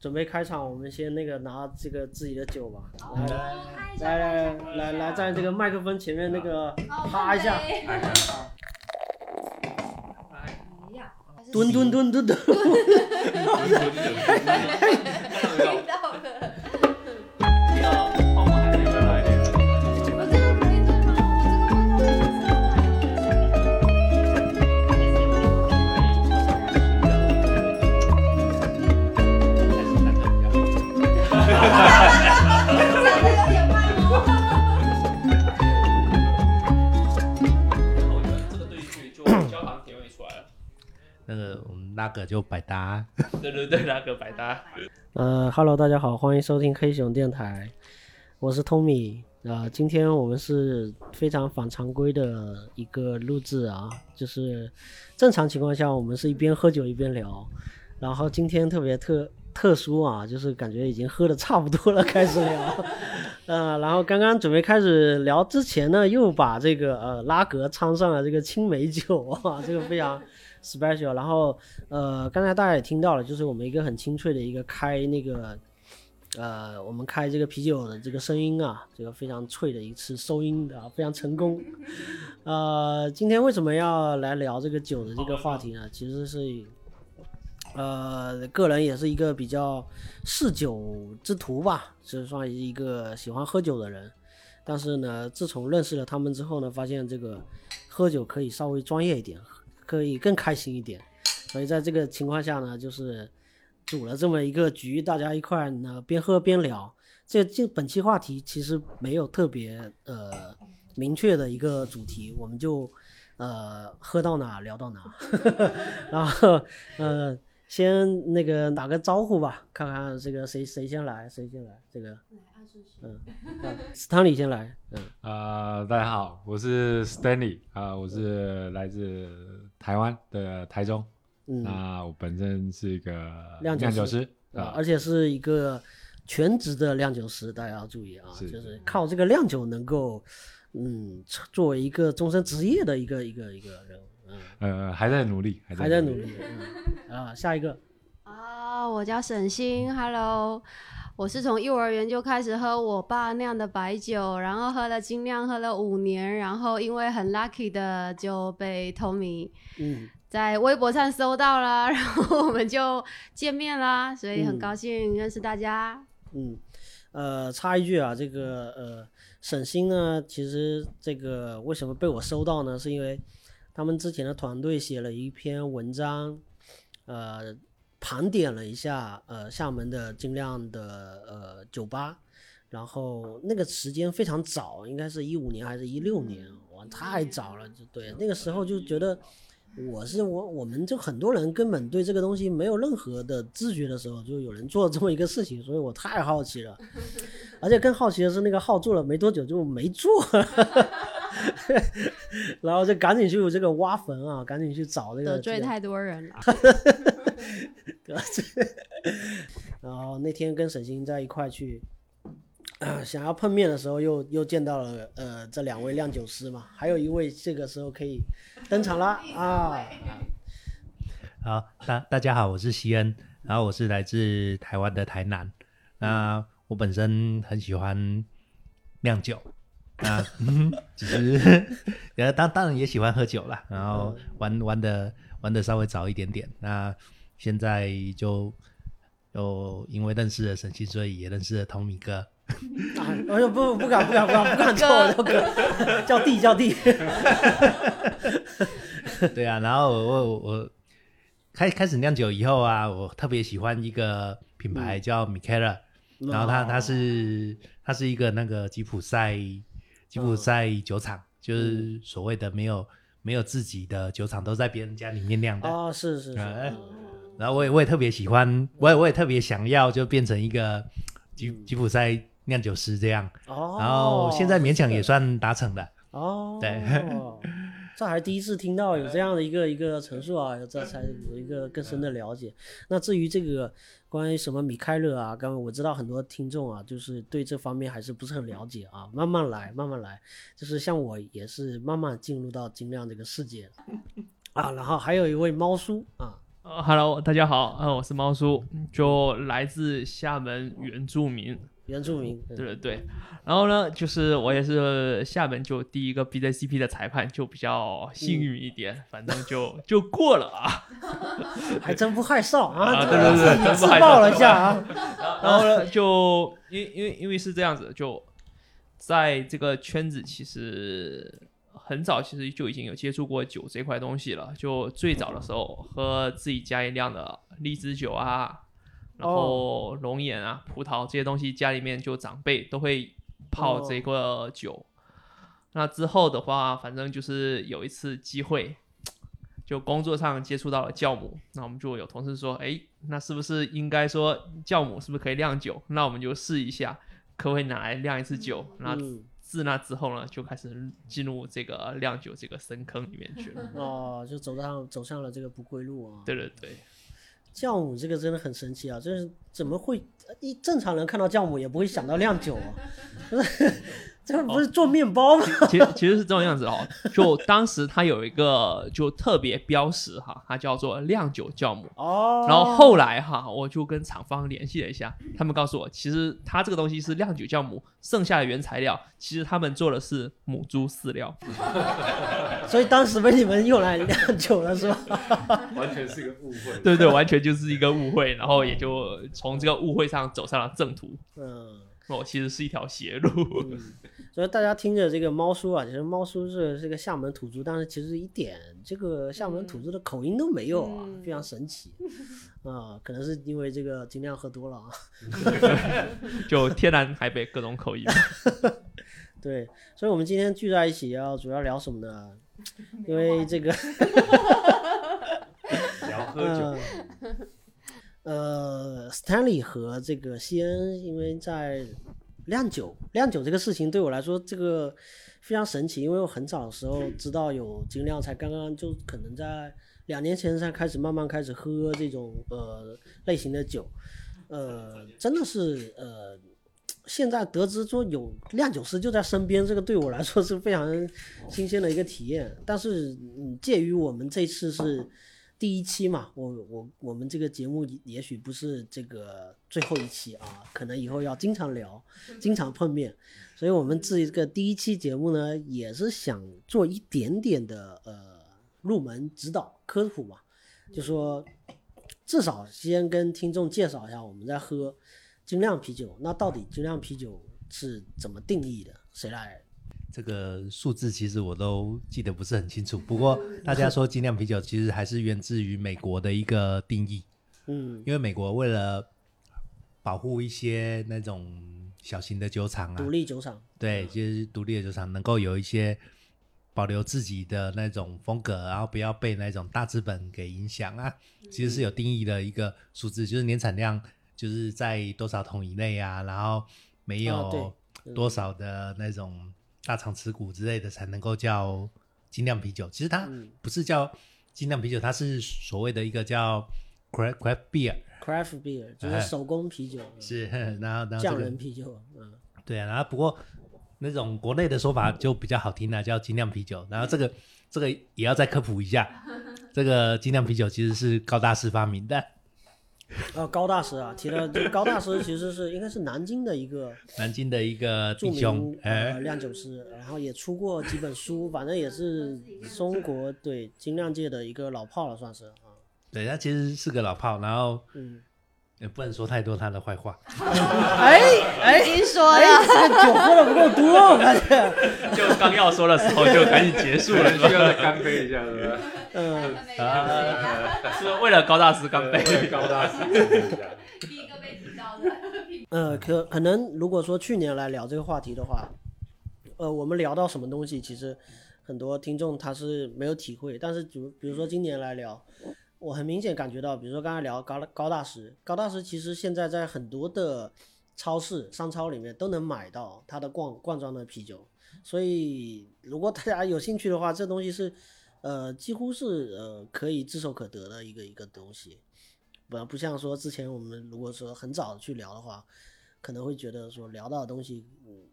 准备开场，我们先那个拿这个自己的酒吧，来来来来来来，在这个麦克风前面那个趴一下，哎呀，蹲蹲蹲蹲蹲，个我们那个就百搭，对 对对，拉格百搭。呃，Hello，大家好，欢迎收听黑熊电台，我是 Tommy。啊、今天我们是非常反常规的一个录制啊，就是正常情况下我们是一边喝酒一边聊，然后今天特别特特殊啊，就是感觉已经喝的差不多了，开始聊。呃，然后刚刚准备开始聊之前呢，又把这个呃拉格掺上了这个青梅酒啊，这个非常 special。然后呃，刚才大家也听到了，就是我们一个很清脆的一个开那个呃，我们开这个啤酒的这个声音啊，这个非常脆的一次收音的啊，非常成功。呃，今天为什么要来聊这个酒的这个话题呢？其实是呃，个人也是一个比较嗜酒之徒吧，是算一个喜欢喝酒的人。但是呢，自从认识了他们之后呢，发现这个喝酒可以稍微专业一点，可以更开心一点。所以在这个情况下呢，就是组了这么一个局，大家一块儿呢边喝边聊。这这本期话题其实没有特别呃明确的一个主题，我们就呃喝到哪聊到哪，然后呃先那个打个招呼吧，看看这个谁谁先来，谁先来，这个嗯，啊斯坦利先来，嗯。啊、大家好，我是 Stanley 啊、我是来自台湾的台中。嗯。那我本身是一个酿酒师。酒师啊，啊，而且是一个全职的酿酒师，大家要注意啊，是就是靠这个酿酒能够，嗯，作为一个终身职业的一个一个一个人，嗯，呃，还在努力，还在努力，嗯，啊，下一个，啊，我叫沈星，Hello，我是从幼儿园就开始喝我爸酿的白酒，然后喝了精酿喝了五年，然后因为很 lucky 的就被 Tommy 嗯，在微博上搜到了，然后我们就见面啦，所以很嗯高兴认识大家。嗯，呃，插一句啊，这个呃，沈星呢，其实这个为什么被我收到呢？是因为他们之前的团队写了一篇文章，呃，盘点了一下呃厦门的精酿的呃酒吧，然后那个时间非常早，应该是一五年还是一六年，哇，太早了，就对，那个时候就觉得。我是我，我们就很多人根本对这个东西没有任何的知觉的时候，就有人做这么一个事情，所以我太好奇了。而且更好奇的是，那个号做了没多久就没做，然后就赶紧去这个挖坟啊，赶紧去找那个这个得罪太多人了，得罪。然后那天跟沈星在一块去，呃想要碰面的时候又，又见到了呃这两位酿酒师嘛，还有一位这个时候可以登场啦啊！好，大大家好，我是西恩，然后我是来自台湾的台南。那我本身很喜欢酿酒，那 只是呃当当然也喜欢喝酒啦，然后玩玩的玩的稍微早一点点。那现在就有因为认识了沈星，所以也认识了同米哥。啊，哎呦不不敢不敢不敢不敢叫我叫哥，叫弟叫弟。对啊，然后我我我开开始酿酒以后啊，我特别喜欢一个品牌叫 Mikela，、然后他他是他是一个那个吉普赛吉普赛酒厂，就是所谓的没有没有自己的酒厂，都在别人家里面酿的。哦，是是是，哎然后我也我也特别喜欢，我也我也特别想要就变成一个吉吉普赛酿酒师这样，哦，然后现在勉强也算达成了。哦，对，这还第一次听到有这样的一个一个陈述啊，这才有一个更深的了解。那至于这个关于什么米开勒啊，刚刚我知道很多听众啊，就是对这方面还是不是很了解啊，慢慢来，慢慢来，就是像我也是慢慢进入到精酿这个世界啊。然后还有一位猫叔啊，呃，Hello，大家好，呃，我是猫叔，就来自厦门原住民，原住民，嗯对对对。然后呢，就是我也是厦门就第一个 BJCP 的裁判，就比较幸运一点，反正就就过了啊。还真不害臊啊！啊这对对对真不害臊了一下啊！然后呢，就因因为因为是这样子，就在这个圈子其实很早，其实就已经有接触过酒这块东西了。就最早的时候喝自己家里酿的荔枝酒啊，然后龙眼啊、葡萄这些东西，家里面就长辈都会泡这个酒。那之后的话，反正就是有一次机会，就工作上接触到了酵母，那我们就有同事说，哎，那是不是应该说酵母是不是可以酿酒？那我们就试一下，可不可以拿来酿一次酒？那嗯，自那之后呢，就开始进入这个酿酒这个深坑里面去了。哦，就走上走上了这个不归路啊！对对对，酵母这个真的很神奇啊！就是怎么会一正常人看到酵母也不会想到酿酒啊？不是，这不是做面包吗？其实其实是这种样子哦。就当时它有一个就特别标识哈，它叫做酿酒酵母。哦，然后后来哈，我就跟厂方联系了一下，他们告诉我，其实它这个东西是酿酒酵母，剩下的原材料其实他们做的是母猪饲料。所以当时被你们用来酿酒了是吧？完全是一个误会。对对，完全就是一个误会，然后也就从这个误会上走上了正途。嗯。哦，其实是一条邪路。嗯，所以大家听着这个猫叔啊，其实猫叔是这个厦门土著，但是其实一点这个厦门土著的口音都没有啊，嗯非常神奇 啊、可能是因为这个精量喝多了啊。就天南海北各种口音。对，所以我们今天聚在一起要主要聊什么呢？因为这个聊喝酒，呃呃，Stanley 和这个西恩，因为在酿酒，酿酒这个事情对我来说，这个非常神奇，因为我很早的时候知道有精酿，才刚刚就可能在两年前才开始慢慢开始喝这种呃类型的酒，呃，真的是呃。现在得知说有酿酒师就在身边，这个对我来说是非常新鲜的一个体验。但是，嗯，介于我们这次是第一期嘛，我我我们这个节目也也许不是这个最后一期啊，可能以后要经常聊，经常碰面，所以我们这个第一期节目呢，也是想做一点点的呃入门指导科普嘛，就说至少先跟听众介绍一下我们在喝精酿啤酒，那到底精酿啤酒是怎么定义的？谁来？这个数字其实我都记得不是很清楚，不过大家说精酿啤酒其实还是源自于美国的一个定义，嗯，因为美国为了保护一些那种小型的酒厂啊独，立酒厂，对，就是独立的酒厂能够有一些保留自己的那种风格，然后不要被那种大资本给影响啊。其实是有定义的一个数字，就是年产量就是在多少桶以内啊，然后没有嗯多少的那种大厂持股之类的才能够叫精酿啤酒。其实它嗯。不是叫精酿啤酒，它是所谓的一个叫 craft craft beer，craft beer 就是哎。手工啤酒，是，然后然后这匠个人啤酒，嗯，对啊，然后不过那种国内的说法就比较好听了，叫精酿啤酒。然后这个这个也要再科普一下，这个精酿啤酒其实是高大师发明的，哦，高大师啊，提了这个高大师其实是应该是南京的一个 南京的一个著弟兄名，哎、呃酿酒师，然后也出过几本书，反正也是中国对精酿界的一个老炮了，算是啊，对，他其实是个老炮，然后嗯，也不能说太多他的坏话。哎哎已经说哎，了，这个酒喝的不够多，我发现，就刚要说的时候就赶紧结束了，是吧需要再干杯一下，是不是？嗯，是为了高大师干杯？对高大师。第一个被提到的，呃，可可能如果说去年来聊这个话题的话，呃，我们聊到什么东西，其实很多听众他是没有体会，但是比如比如说今年来聊，我很明显感觉到，比如说刚才聊高高大师，高大师其实现在在很多的超市、商超里面都能买到他的罐罐装的啤酒，所以如果大家有兴趣的话，这东西是呃几乎是呃可以炙手可得的一个一个东西。不不像说之前我们如果说很早去聊的话，可能会觉得说聊到的东西，嗯，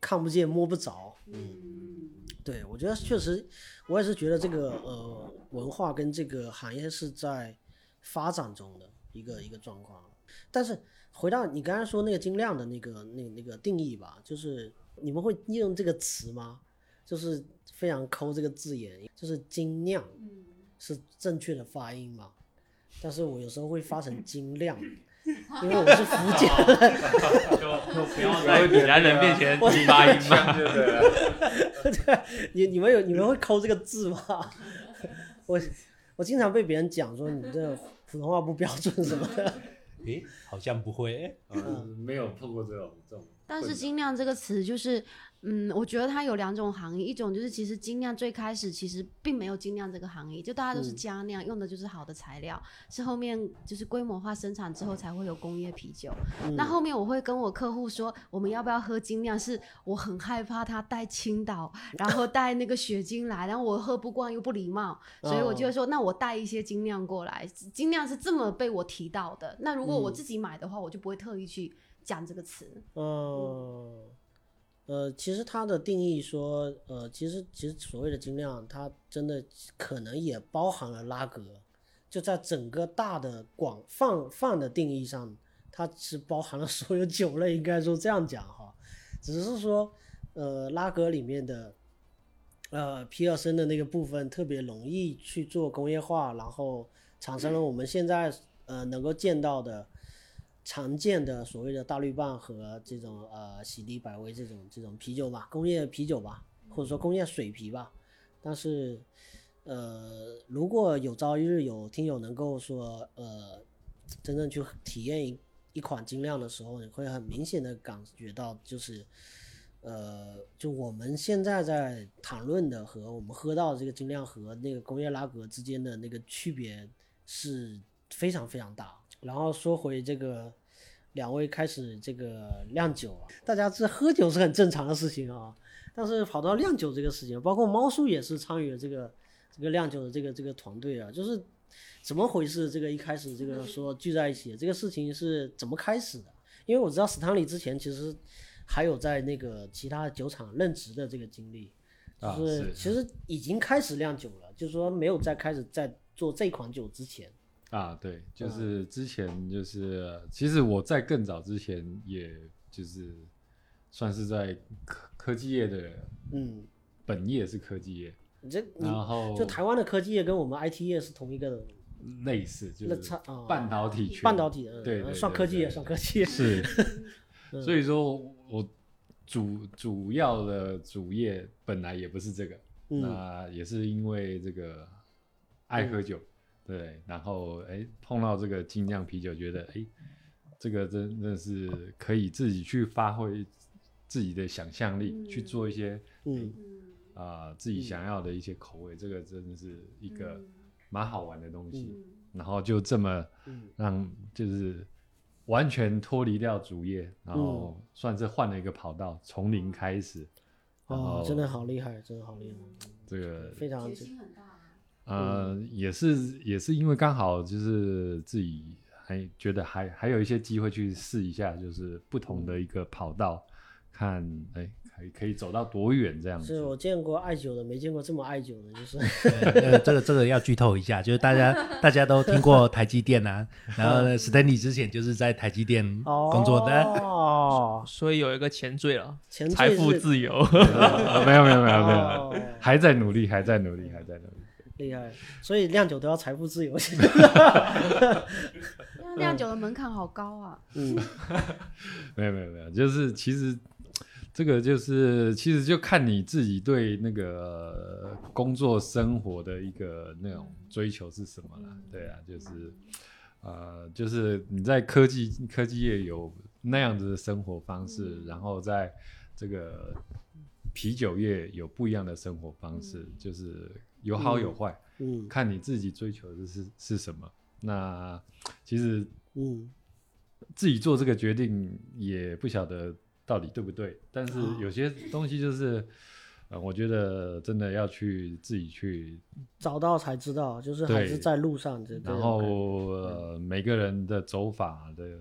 看不见摸不着，嗯，对我觉得确实，我也是觉得这个呃文化跟这个行业是在发展中的一个一个状况。但是回到你刚才说那个精酿的那个那那个定义吧，就是你们会用这个词吗？就是非常抠这个字眼，就是精酿是正确的发音嘛？但是我有时候会发成精酿，因为我是福建人。就就不要在闽南人面前发音嘛。对对对，你你们有你们会抠这个字吗？我我经常被别人讲说你这普通话不标准什么的。诶，好像不会。没有碰过这种这种。但是“精酿”这个词就是，嗯，我觉得它有两种含义，一种就是其实精酿最开始其实并没有精酿这个行业，就大家都是嗯加酿，用的就是好的材料，是后面就是规模化生产之后才会有工业啤酒。嗯那后面我会跟我客户说，我们要不要喝精酿？是我很害怕它带青岛，然后带那个雪精来，然后我喝不惯又不礼貌，所以我就会说，那我带一些精酿过来。精酿是这么被我提到的。那如果我嗯自己买的话，我就不会特意去讲这个词。嗯，呃，其实它的定义说，呃，其实其实所谓的精酿，它真的可能也包含了拉格，就在整个大的广泛泛的定义上，它是包含了所有酒类，应该说这样讲哈，只是说，呃，拉格里面的。呃，皮尔森的那个部分特别容易去做工业化，然后产生了我们现在呃能够见到的常见的所谓的大绿棒和这种呃喜力百威这种这种啤酒吧，工业啤酒吧，或者说工业水啤吧。但是呃，如果有朝一日有听友能够说呃真正去体验一一款精酿的时候，你会很明显的感觉到就是。呃，就我们现在在谈论的和我们喝到的这个精酿和那个工业拉格之间的那个区别是非常非常大。然后说回这个两位开始这个酿酒啊，大家这喝酒是很正常的事情啊，但是跑到酿酒这个事情，包括猫叔也是参与了这个这个酿酒的这个这个团队啊，就是怎么回事？这个一开始这个说聚在一起，这个事情是怎么开始的？因为我知道史坦利之前其实还有在那个其他酒厂任职的这个经历，就是其实已经开始酿酒了，就是说没有在开始在做这款酒之前，啊，对，就是之前就是，其实我在更早之前，也就是算是在科科技业的嗯，本业是科技业，你这然后就台湾的科技业跟我们 IT 业是同一个的类似就是半导体圈，半导体，的对算科技业，算科技业，是，嗯。所以说我主主要的主业本来也不是这个，嗯。那也是因为这个爱喝酒，对，然后哎碰到这个精酿啤酒，觉得哎这个真的是可以自己去发挥自己的想象力，去做一些嗯啊、自己想要的一些口味，这个真的是一个蛮好玩的东西。然后就这么嗯让就是完全脱离掉主业，然后算是换了一个跑道，从零开始。哦真的好厉害，真的好厉害，这个非常决心很大啊。呃，也是也是因为刚好就是自己还觉得还还有一些机会去试一下，就是不同的一个跑道，看哎可以可以走到多远这样子。是我见过爱酒的，没见过这么爱酒的，就是呃，这个这个要剧透一下，就是大家 大家都听过台积电啊，然后呢，Stanley 之前就是在台积电工作的，哦，所以有一个前缀了，前缀财富自由。呃没有没有没有没有，哦还在努力，还在努力，还在努力。厉害，所以酿酒都要财富自由。酿酒的门槛好高啊！嗯 没有没有没有，就是其实这个就是其实就看你自己对那个呃工作生活的一个那种追求是什么了。对啊，就是呃，就是你在科技科技业有那样子的生活方式，然后在这个啤酒业有不一样的生活方式，就是有好有坏，嗯看你自己追求的是是什么。那其实嗯自己做这个决定也不晓得到底对不对，但是哦有些东西就是，呃，我觉得真的要去自己去，找到才知道，就是还是在路上这。然后每个人的走法的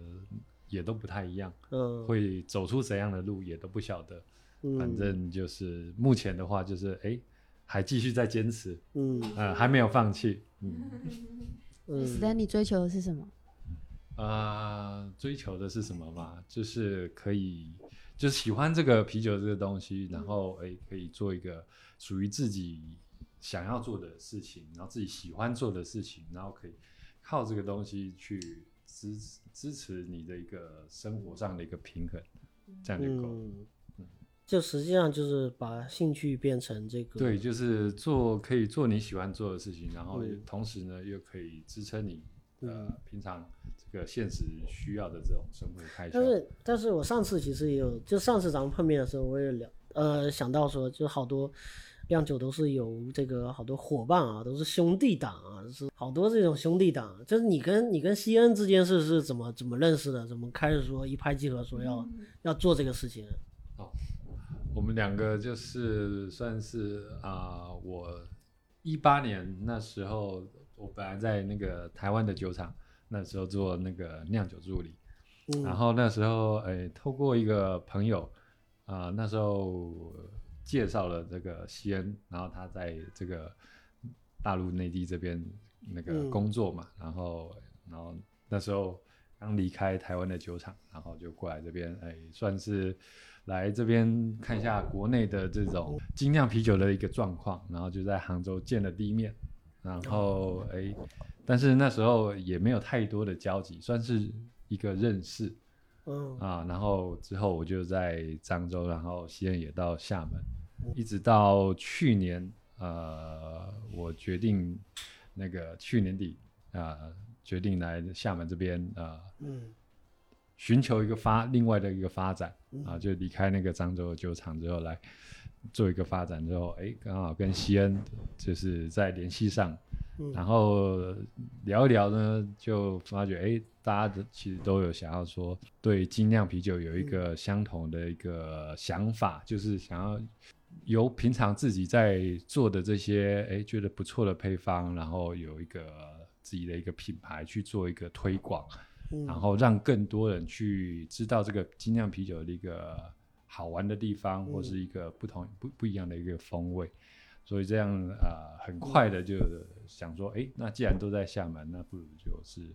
也都不太一样，嗯，会走出怎样的路也都不晓得。嗯反正就是目前的话，就是哎，还继续在坚持，嗯呃，还没有放弃，嗯，嗯 Stanley 追求的是什么？啊，追求的是什么嘛？就是可以，就是喜欢这个啤酒这个东西，然后哎，可以做一个属于自己想要做的事情，然后自己喜欢做的事情，然后可以靠这个东西去支支持你的一个生活上的一个平衡，这样就够。嗯，就实际上就是把兴趣变成这个对，就是做可以做你喜欢做的事情，然后嗯同时呢又可以支撑你呃嗯平常这个现实需要的这种生活开销但。是，但是我上次其实也有，就上次咱们碰面的时候，我也聊，呃，想到说，就好多酿酒都是有这个好多伙伴啊，都是兄弟党啊，是好多这种兄弟党。就是你跟你跟西恩之间是是怎么怎么认识的？怎么开始说一拍即合，说要、要做这个事情？我们两个就是算是啊、我一八年那时候，我本来在那个台湾的酒厂，那时候做那个酿酒助理，嗯，然后那时候诶，透过一个朋友啊、那时候介绍了这个西恩，然后他在这个大陆内地这边那个嗯工作嘛，然后然后那时候刚离开台湾的酒厂，然后就过来这边，哎，算是来这边看一下国内的这种精酿啤酒的一个状况，然后就在杭州见了第一面，然后哎，但是那时候也没有太多的交集，算是一个认识。嗯。啊，然后之后我就在漳州，然后西安也到厦门，一直到去年，呃，我决定那个去年底啊、决定来厦门这边啊。嗯寻求一个发另外的一个发展啊，就离开那个漳州的酒厂之后来做一个发展之后，哎，刚好跟西恩就是在联系上，嗯。然后聊一聊呢，就发觉哎，大家的其实都有想要说对精酿啤酒有一个相同的一个想法，就是想要由平常自己在做的这些哎觉得不错的配方，然后有一个自己的一个品牌去做一个推广。嗯。然后让更多人去知道这个精酿啤酒的一个好玩的地方，或是一个不同不不一样的一个风味。所以这样啊、呃很快的就想说，哎，那既然都在厦门，那不如就是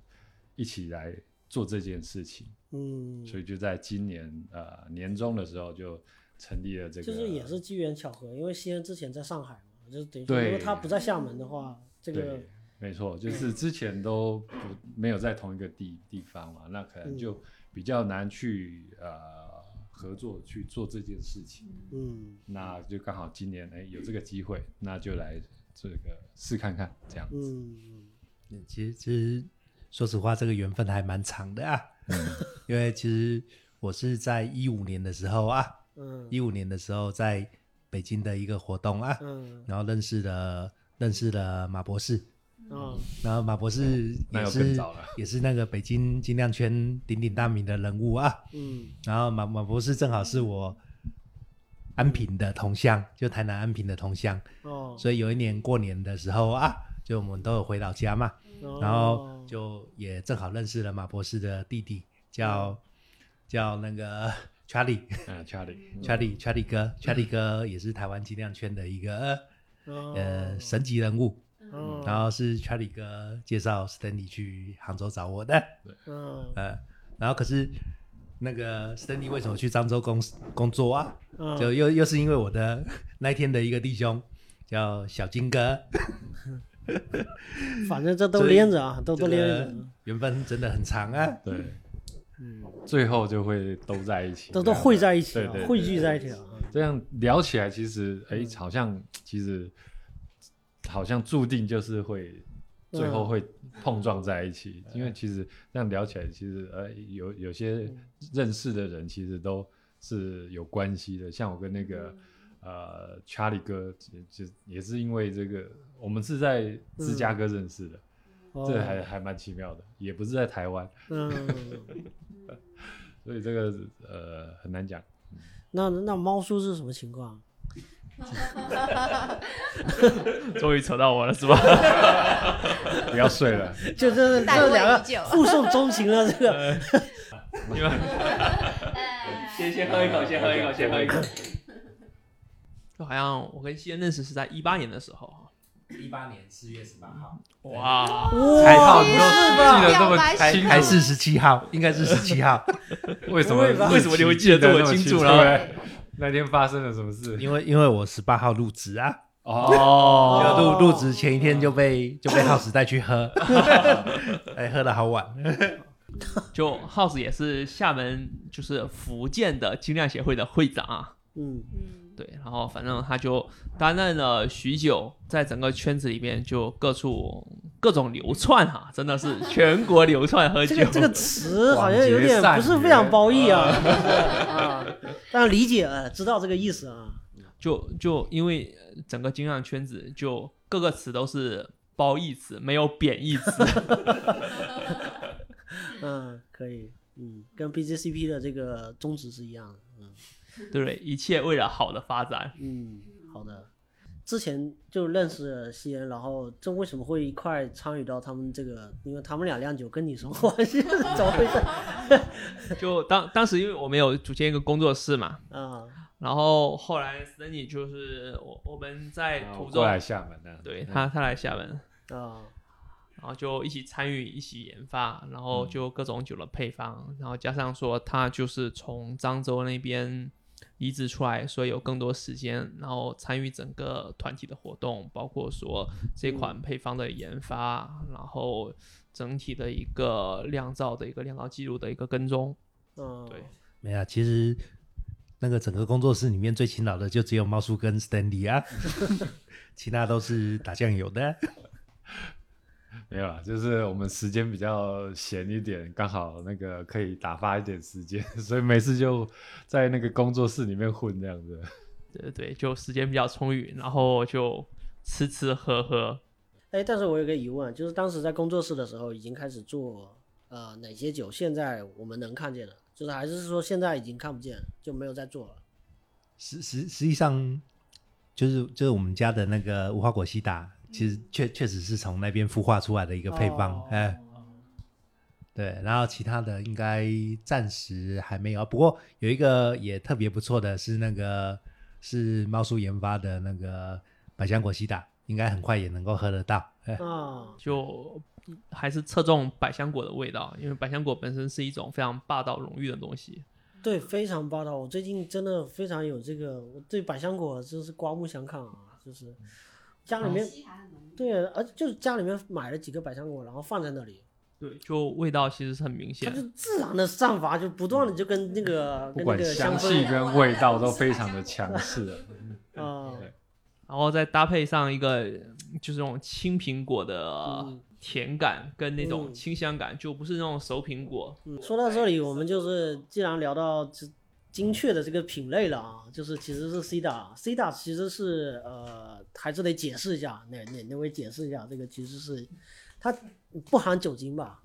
一起来做这件事情。嗯，所以就在今年呃年中的时候就成立了这个，就是也是机缘巧合，因为西恩之前在上海嘛，就是等于说对。如果他不在厦门的话，这个对，没错，就是之前都不没有在同一个地地方嘛，那可能就比较难去呃合作去做这件事情。嗯那就刚好今年哎有这个机会，那就来这个试看看这样子。嗯嗯其实其实说实话，这个缘分还蛮长的啊。因为其实我是在一五年的时候啊，嗯一五年的时候在北京的一个活动啊，嗯然后认识了认识了马博士，啊然后马博士也是也是那个北京精量圈鼎鼎大名的人物啊。嗯。然后马马博士正好是我安平的同乡，就台南安平的同乡，哦，所以有一年过年的时候啊，就我们都有回老家嘛，哦。然后就也正好认识了马博士的弟弟，叫叫那个 Charlie。嗯，Charlie，Charlie Charlie 哥，Charlie 哥也是台湾精量圈的一个哦。呃神级人物，哦然后是 Charlie 哥介绍 Stanley 去杭州找我的，嗯。呃，然后可是那个 Stanley 为什么去漳州工工作啊？嗯。就又又是因为我的那一天的一个弟兄叫小金哥，反正这都连着啊，都都这个连着，缘分真的很长啊。对，嗯，最后就会都在一起，都都汇在一起啊对对，对汇聚在一起啊，这样聊起来，其实哎，好像其实好像注定就是会最后会碰撞在一起，因为其实这样聊起来，其实呃有有些认识的人其实都是有关系的，像我跟那个。呃，Charlie 哥就就也是因为这个，我们是在芝加哥认识的，哦这还还蛮奇妙的，也不是在台湾，嗯，所以这个呃很难讲。那那猫叔是什么情况？终于扯到我了是吧？不要睡了，就这待这两个互送钟情了，这个。你们先先喝一口，先喝一口，先喝一口。就好像我跟西恩认识是在一八年的时候。哈，一八年四月十八号，哇，才号你都记得这么还清楚，还是十七号，应该是十七号，为什么为什么你会记得这么清楚呢？对 那天发生了什么事？因为因为我十八号入职啊，哦，就哦，入入职前一天就被就被耗时带去喝，哎，喝的好晚，就 House 也是厦门就是福建的精酿协会的会长啊。嗯，嗯，对，然后反正他就担任了许久，在整个圈子里面就各处各种流窜哈、真的是 全国流窜喝酒。这个这个词好像有点不是非常褒义啊，啊？但理解呃知道这个意思啊。就就因为呃整个精酿圈子就各个词都是褒义词，没有贬义词。嗯，可以，嗯，跟 BJCP 的这个宗旨是一样的，嗯 对不对？一切为了好的发展。嗯，好的。之前就认识了西恩，然后这为什么会一块参与到他们这个？因为他们俩酿酒跟你什么关系？怎么回事？就当当时因为我们有组建一个工作室嘛，啊，然后后来 Stanley 就是我我们在途中啊，来厦门的，对他他来厦门，啊，然后就一起参与一起研发，然后嗯就各种酒的配方，然后加上说他就是从漳州那边移植出来，所以有更多时间，然后参与整个团体的活动，包括说这款配方的研发，然后整体的一个酿造的一个酿造记录的一个跟踪。嗯，对，没有，其实那个整个工作室里面最勤劳的就只有猫叔跟 Stanley 啊，其他都是打酱油的。没有啦，就是我们时间比较闲一点，刚好那个可以打发一点时间，所以每次就在那个工作室里面混这样子。对对对，就时间比较充裕，然后就吃吃喝喝。哎，但是我有个疑问，就是当时在工作室的时候已经开始做呃哪些酒，现在我们能看见的，就是还是说现在已经看不见，就没有在做了？实实实际上，就是就是我们家的那个无花果西打，其实确确实是从那边孵化出来的一个配方，哦哎、对，然后其他的应该暂时还没有，不过有一个也特别不错的是那个是猫叔研发的那个百香果西打，应该很快也能够喝得到。哎啊，就还是侧重百香果的味道，因为百香果本身是一种非常霸道、荣誉的东西。对，非常霸道。我最近真的非常有这个，我对百香果真是刮目相看啊，就是家里面对，而就是家里面买了几个百香果，然后放在那里，对，就味道其实是很明它显就。自然的散发，就不断的就跟那个跟那不管个香香气跟味道都非常的强势。啊，然后再搭配上一个就是那种青苹果的嗯。甜感跟那种嗯。清香感，就不是那种熟苹果。嗯，说到这里，我们就是既然聊到这精确的这个品类了啊，就是其实是 C 打，C 打其实是呃，还是得解释一下，哪哪哪位解释一下，这个其实是它不含酒精吧？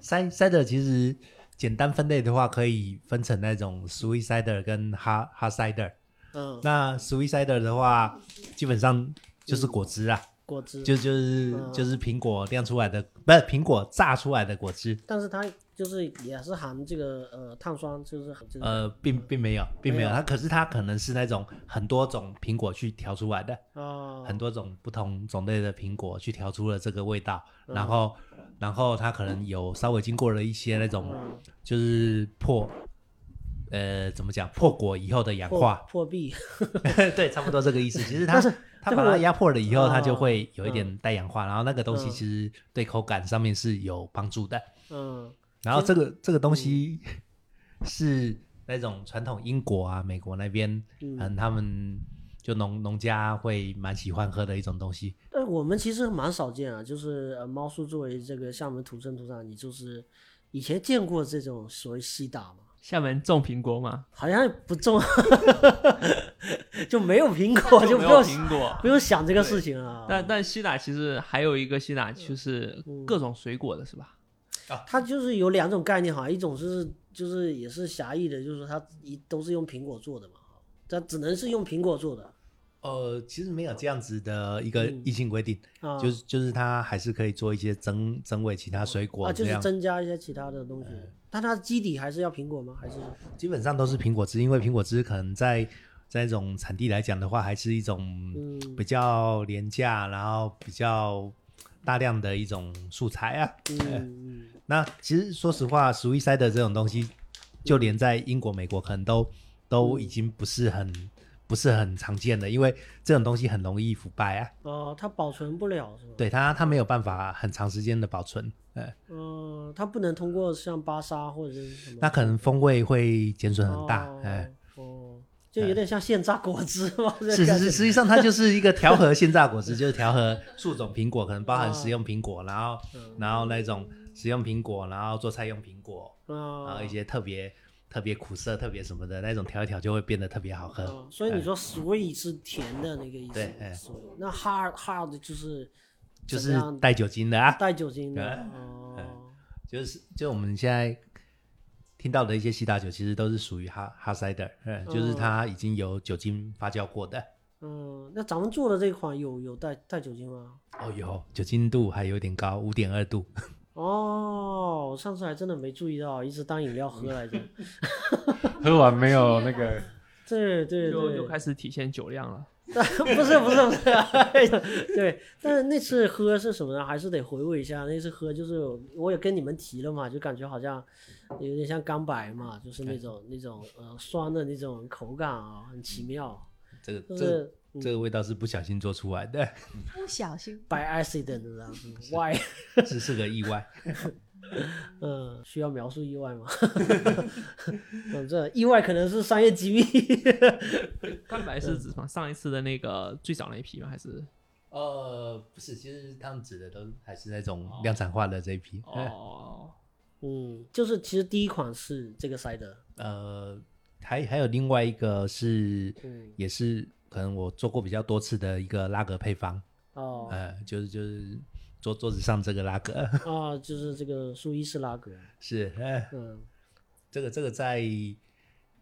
塞 cider 其实简单分类的话，可以分成那种 sweet cider 跟 hard hard cider。嗯，那 sweet cider 的话，基本上就是果汁啊，果汁，就就是嗯。就是苹果酿出来的，不是苹果榨出来的果汁。但是它就是也是含这个呃碳酸，就是这个呃，并并没有，并没有，它可是它可能是那种很多种苹果去调出来的，哦，很多种不同种类的苹果去调出了这个味道，嗯。然后然后它可能有稍微经过了一些那种嗯。就是破，呃，怎么讲破果以后的氧化，破壁，对，差不多这个意思。其实它是它把它压迫了以后，它就哦会有一点带氧化，然后那个东西嗯其实对口感上面是有帮助的。嗯然后这个这个东西是那种传统英国啊、美国那边，嗯。嗯，他们就农农家会蛮喜欢喝的一种东西。但我们其实蛮少见啊，就是呃，猫叔作为这个厦门土生土长，你就是以前见过这种所谓西打吗？厦门种苹果吗？好像不种，就没有苹果，就没有不用苹果。不用想这个事情啊。但但西打其实还有一个西打，就是嗯各种水果的是吧？它就是有两种概念哈，一种是就是也是狭义的，就是说它一都是用苹果做的嘛，它只能是用苹果做的呃，其实没有这样子的一个嗯。硬性规定，啊，就是就是它还是可以做一些增增味其他水啊就是增加一些其他的东西，但它基底还是要苹果吗？还是基本上都是苹果汁，因为苹果汁可能在在这种产地来讲的话，还是一种嗯。比较廉价，然后比较大量的一种素材啊。嗯那其实说实话，鼠疫塞的这种东西，就连在英国、美国可能都都已经不是很不是很常见的，因为这种东西很容易腐败啊。哦，它保存不了是吧？，对它，它没有办法很长时间的保存，呃，嗯，它不能通过像巴沙或者是什么，那可能风味会减损很大，哦哎、哦，就有点像现榨果汁嘛，这 是是是，实际上它就是一个调和现榨果汁，就是调和数种苹果，可能包含食用苹果，然后嗯。然后那种食用苹果，然后做菜用苹果，然啊后一些特别特别苦涩、特别什么的那种调一调，就会变得特别好喝。哦所以你说 sweet 是甜的那个意思，对那 hard hard 就是就是带酒精的啊，带酒精的哎哦，就是就我们现在听到的一些西打酒，其实都是属于哈哈 cider，嗯，就是它已经有酒精发酵过的。嗯，那咱们做的这款有有带带酒精吗？哦，有酒精度还有点高，五点二度。哦，我上次还真的没注意到，一直当饮料喝来着。喝完没有那个对对对，就就开始体现酒量了。不是不是不是，对，但是那次喝是什么呢？还是得回味一下。那次喝就是我也跟你们提了嘛，就感觉好像有点像干白嘛，就是那种那种呃酸的那种口感啊，很奇妙。这个这这个味道是不小心做出来的，不小心 by accident 这样子，why？只是个意外。嗯，需要描述意外吗？反正意外可能是商业机密。蛋白是指什么？上一次的那个最早那一批吗？还是呃，不是，其实他们指的都还是那种量产化的这一批。哦？嗯，就是其实第一款是这个塞的，呃，还还有另外一个是，嗯，也是可能我做过比较多次的一个拉格配方，哦，呃，就是就是桌桌子上这个拉格。啊，就是这个苏伊士拉格，是，呃，嗯，这个这个在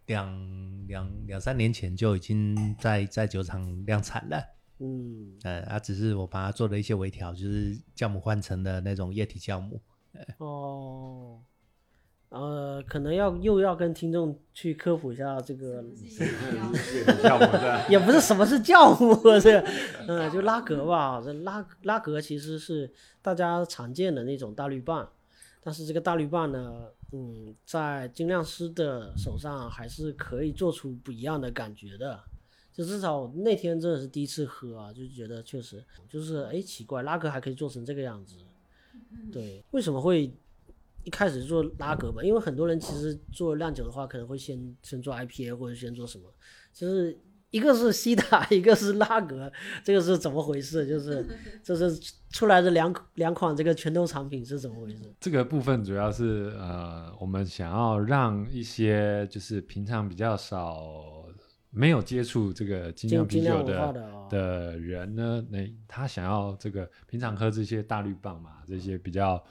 两两两三年前就已经在在酒厂量产了。嗯，呃，啊，只是我把它做了一些微调，就是酵母换成的那种液体酵母。哦，呃，可能要又要跟听众去科普一下这个，酵母的，也不是什么是酵母，这，嗯，就拉格吧，这拉拉格其实是大家常见的那种大绿棒，但是这个大绿棒呢，嗯，在精酿师的手上还是可以做出不一样的感觉的。就至少那天真的是第一次喝啊，就觉得确实就是哎奇怪，拉格还可以做成这个样子。对，为什么会一开始做拉格吧？因为很多人其实做酿酒的话，可能会先先做 IPA 或者先做什么，就是一个是西塔，一个是拉格，这个是怎么回事？就是 就是出来的两两款这个拳头产品是怎么回事？这个部分主要是呃，我们想要让一些就是平常比较少没有接触这个精酿啤酒精精酿的的哦的人呢，那他想要这个平常喝这些大绿棒嘛，这些比较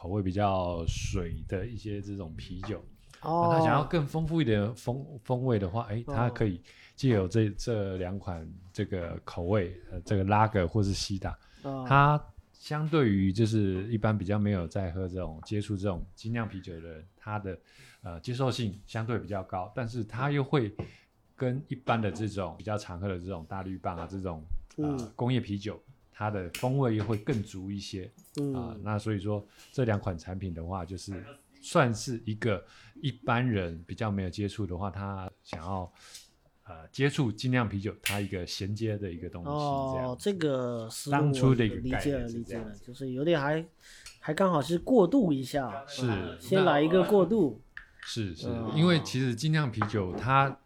口味比较水的一些这种啤酒，哦。那他想要更丰富一点的风风味的话，哎，他哦可以借由这这两款这个口味，呃，这个拉格或是西打，哦它相对于就是一般比较没有在喝这种接触这种精酿啤酒的人，他的呃接受性相对比较高，但是它又会跟一般的这种比较常喝的这种大绿棒啊这种呃嗯。工业啤酒，它的风味又会更足一些啊、嗯那所以说这两款产品的话，就是算是一个一般人比较没有接触的话，他想要。呃，接触精酿啤酒，它一个衔接的一个东西，这样哦，这个思路当初我的一个概理解了，念理解了，就是有点还还刚好是过渡一下，是先来一个过渡，是是哦，因为其实精酿啤酒它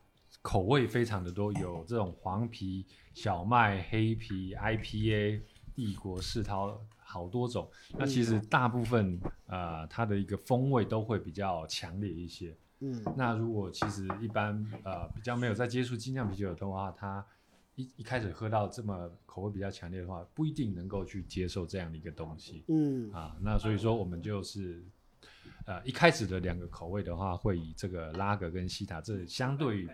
口味非常的多，有这种黄皮、小麦、黑皮、IPA、帝国世涛，好多种。那其实大部分呃它的一个风味都会比较强烈一些。嗯那如果其实一般呃比较没有在接触精酿啤酒的话，它一一开始喝到这么口味比较强烈的话，不一定能够去接受这样的一个东西。嗯啊，那所以说我们就是呃一开始的两个口味的话，会以这个拉格跟西塔这相对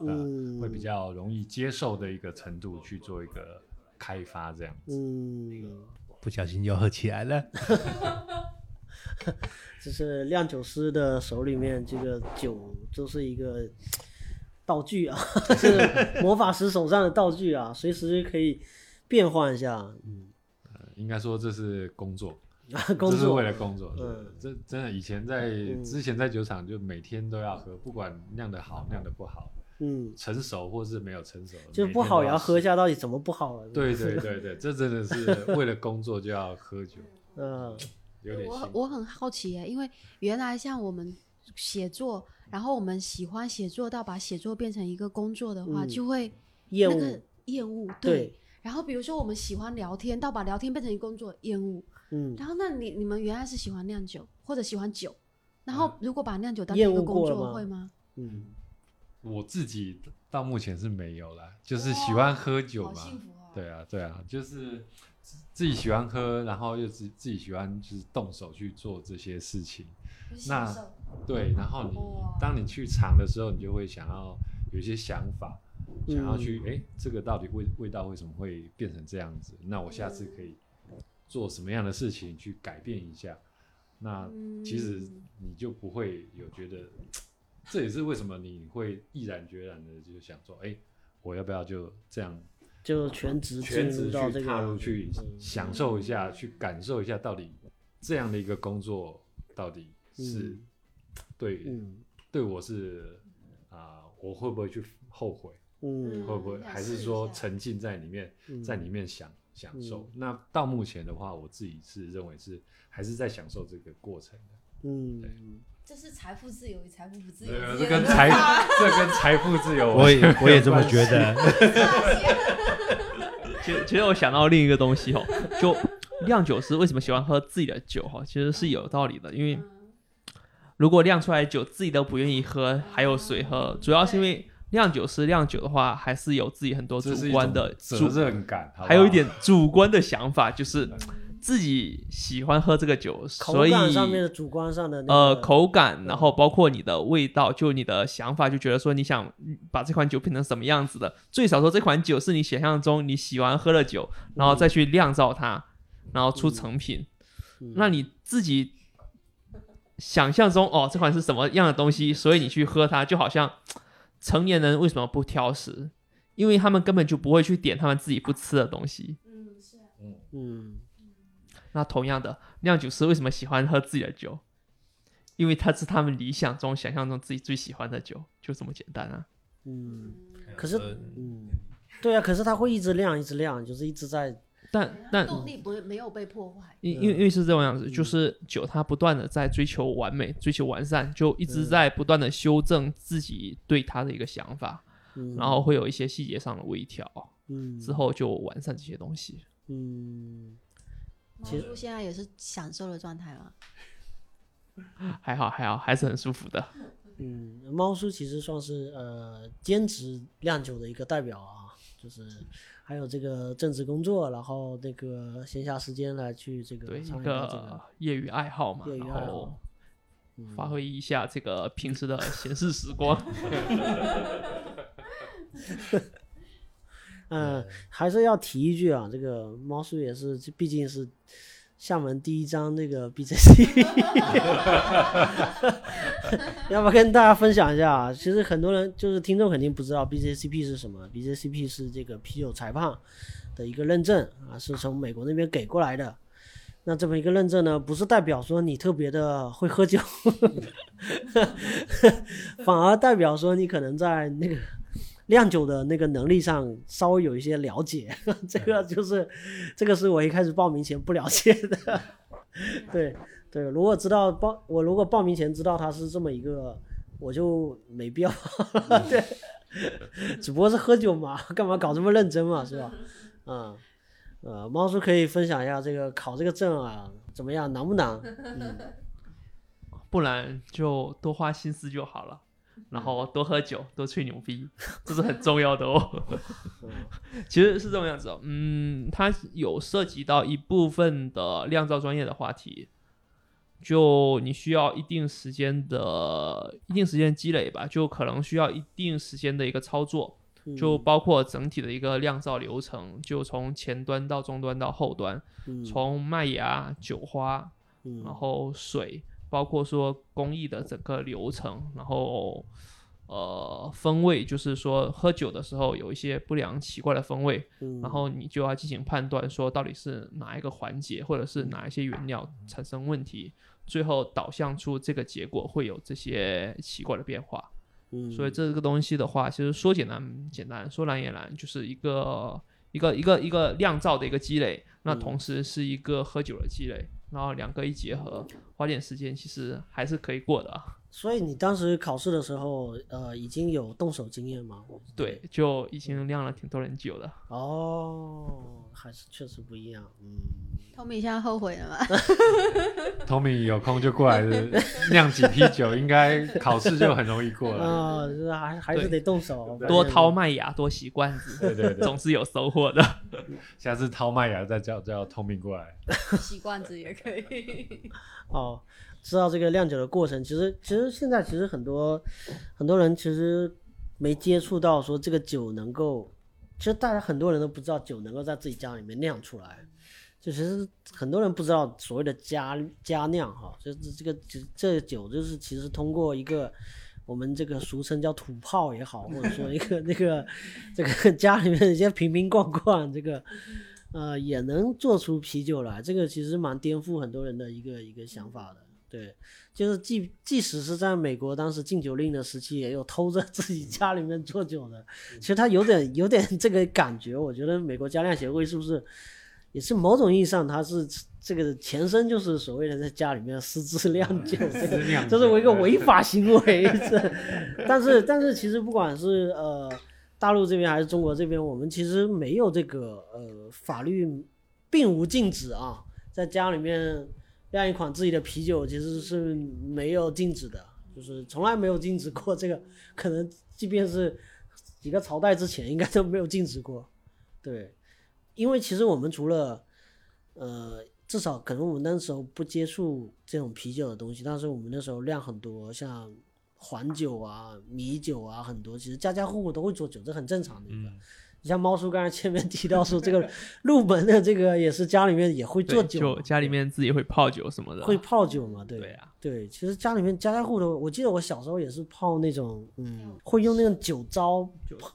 嗯，会比较容易接受的一个程度去做一个开发，这样子。嗯，不小心就喝起来了。就是酿酒师的手里面，这个酒就是一个道具啊，是魔法师手上的道具啊，随时可以变换一下。嗯，应该说这是工作，工这是为了工作。嗯，这真的以前在嗯之前在酒厂就每天都要喝，不管酿的好酿的不好，嗯，成熟或是没有成熟，就是不好也要喝一。下，到底怎么不好了？对对对对，这真的是 为了工作就要喝酒，嗯我有点辛苦。很我很好奇耶，因为原来像我们写作，然后我们喜欢写作到把写作变成一个工作的话，嗯就会厌恶那个厌恶。对，然后比如说我们喜欢聊天，到把聊天变成一个工作，厌恶。嗯，然后那你你们原来是喜欢酿酒或者喜欢酒，然后如果把酿酒当成一个工作，会吗？嗯我自己到目前是没有啦，就是喜欢喝酒嘛。对啊，对啊，就是自自己喜欢喝，然后又自自己喜欢就是动手去做这些事情。那对，然后你哇当你去尝的时候，你就会想要有一些想法，想要嗯去哎、诶这个到底味味道为什么会变成这样子？那我下次可以做什么样的事情去改变一下？那其实嗯你就不会有觉得，这也是为什么你会毅然决然的就想说，哎、我要不要就这样就全职全职去踏入，去嗯享受一下，去感受一下，到底这样的一个工作到底是嗯对、嗯对我是啊、我会不会去后悔？嗯会不会还是说沉浸在里面，嗯在里面享享受？那到目前的话，我自己是认为是还是在享受这个过程的。嗯对这是财富自由与财富不自由这跟财这跟财富自由，我也我也这么觉得。其实其实我想到另一个东西哦，就酿酒师为什么喜欢喝自己的酒哈，其实是有道理的，因为如果酿出来的酒自己都不愿意喝，还有谁喝？主要是因为酿酒师酿酒的话，还是有自己很多主是一种观的责主，任感，好不好还有一点主观的想法，就是自己喜欢喝这个酒，口所以感上面的主观上的那呃口感，然后包括你的味道，就你的想法，就觉得说你想把这款酒变成什么样子的，最少说这款酒是你想象中你喜欢喝的酒，然后再去酿造它，然后出成品。嗯。那你自己想象中哦，这款是什么样的东西，所以你去喝它，就好像成年人为什么不挑食？因为他们根本就不会去点他们自己不吃的东西。嗯是啊。嗯那同样的，酿酒师为什么喜欢喝自己的酒？因为它是他们理想中、想象中自己最喜欢的酒，就这么简单啊。嗯，可是嗯，对啊，可是它会一直亮一直亮，就是一直在但但动力不会没有被破坏。因因为因为是这种样子，就是酒它不断的在追求完美、追求完善，就一直在不断的修正自己对它的一个想法，嗯，然后会有一些细节上的微调，嗯之后就完善这些东西。嗯毛其实叔现在也是享受的状态吗？还好还好，还是很舒服的。嗯，猫叔其实算是呃兼职酿酒的一个代表啊，就是还有这个正职工作，然后那个闲暇时间来去这个对，一参与这个个业余爱好嘛，业余然爱好发挥一下这个平时的闲适时光。嗯，还是要提一句啊，这个猫叔也是，这毕竟是厦门第一张那个 BJCP，要不要跟大家分享一下啊？其实很多人就是听众肯定不知道 BJCP 是什么，BJCP 是这个啤酒裁判的一个认证啊，是从美国那边给过来的。那这么一个认证呢，不是代表说你特别的会喝酒，反而代表说你可能在那个酿酒的那个能力上稍微有一些了解，这个就是这个是我一开始报名前不了解的。对对，如果知道报我如果报名前知道他是这么一个，我就没必要报了。对，只不过是喝酒嘛，干嘛搞这么认真嘛，是吧？嗯。呃，猫叔可以分享一下这个考这个证啊，怎么样，难不难？嗯不难就多花心思就好了。然后多喝酒，多吹牛逼，这是很重要的哦。其实是这种样子哦，嗯，它有涉及到一部分的酿造专业的话题，就你需要一定时间的一定时间积累吧，就可能需要一定时间的一个操作，就包括整体的一个酿造流程，就从前端到中端到后端，嗯从麦芽、酒花，嗯然后水，包括说工艺的整个流程，然后呃风味，就是说喝酒的时候有一些不良奇怪的风味，嗯，然后你就要进行判断，说到底是哪一个环节或者是哪一些原料产生问题，最后导向出这个结果会有这些奇怪的变化。嗯，所以这个东西的话，其实说简单简单，说难也难，就是一个一个一个一个酿造的一个积累，那嗯同时是一个喝酒的积累，然后两个一结合，花点时间，其实还是可以过的啊。所以你当时考试的时候，呃，已经有动手经验吗？对，就已经酿了挺多人酒的。哦，还是确实不一样，嗯，Tommy 现在后悔了吗？Tommy 有空就过来酿几批酒，应该考试就很容易过了。啊，这还还是得动手，多掏麦芽，多洗罐子，对对对，总是有收获的。下次掏麦芽再叫叫 Tommy 过来。洗罐子也可以。哦，知道这个酿酒的过程，其实其实现在其实很多很多人其实没接触到说这个酒能够，其实大家很多人都不知道酒能够在自己家里面酿出来，就其实很多人不知道所谓的家家酿哈，就是这个这这酒就是其实通过一个。我们这个俗称叫土炮也好，或者说一个 那个这个 家里面一些瓶瓶罐罐，这个呃也能做出啤酒来，这个其实蛮颠覆很多人的一个一个想法的。对，就是即即使是在美国当时禁酒令的时期，也有偷着自己家里面做酒的。其实他有点有点这个感觉，我觉得美国家量协会是不是也是某种意义上，他是这个前身就是所谓的在家里面私自酿酒，这个 这是我一个违法行为。这，但是但是其实不管是呃大陆这边还是中国这边，我们其实没有这个呃法律并无禁止啊，在家里面酿一款自己的啤酒其实是没有禁止的，就是从来没有禁止过这个，可能即便是几个朝代之前，应该都没有禁止过。对，因为其实我们除了呃，至少可能我们那时候不接触这种啤酒的东西，但是我们那时候酿很多像黄酒啊、米酒啊，很多其实家家户户都会做酒，这很正常的一个。你像猫叔刚才前面提到说，这个入门的这个也是家里面也会做，酒，就家里面自己会泡酒什么的。会泡酒嘛？对对啊，对，其实家里面家家户户都，我记得我小时候也是泡那种，嗯，会用那种酒糟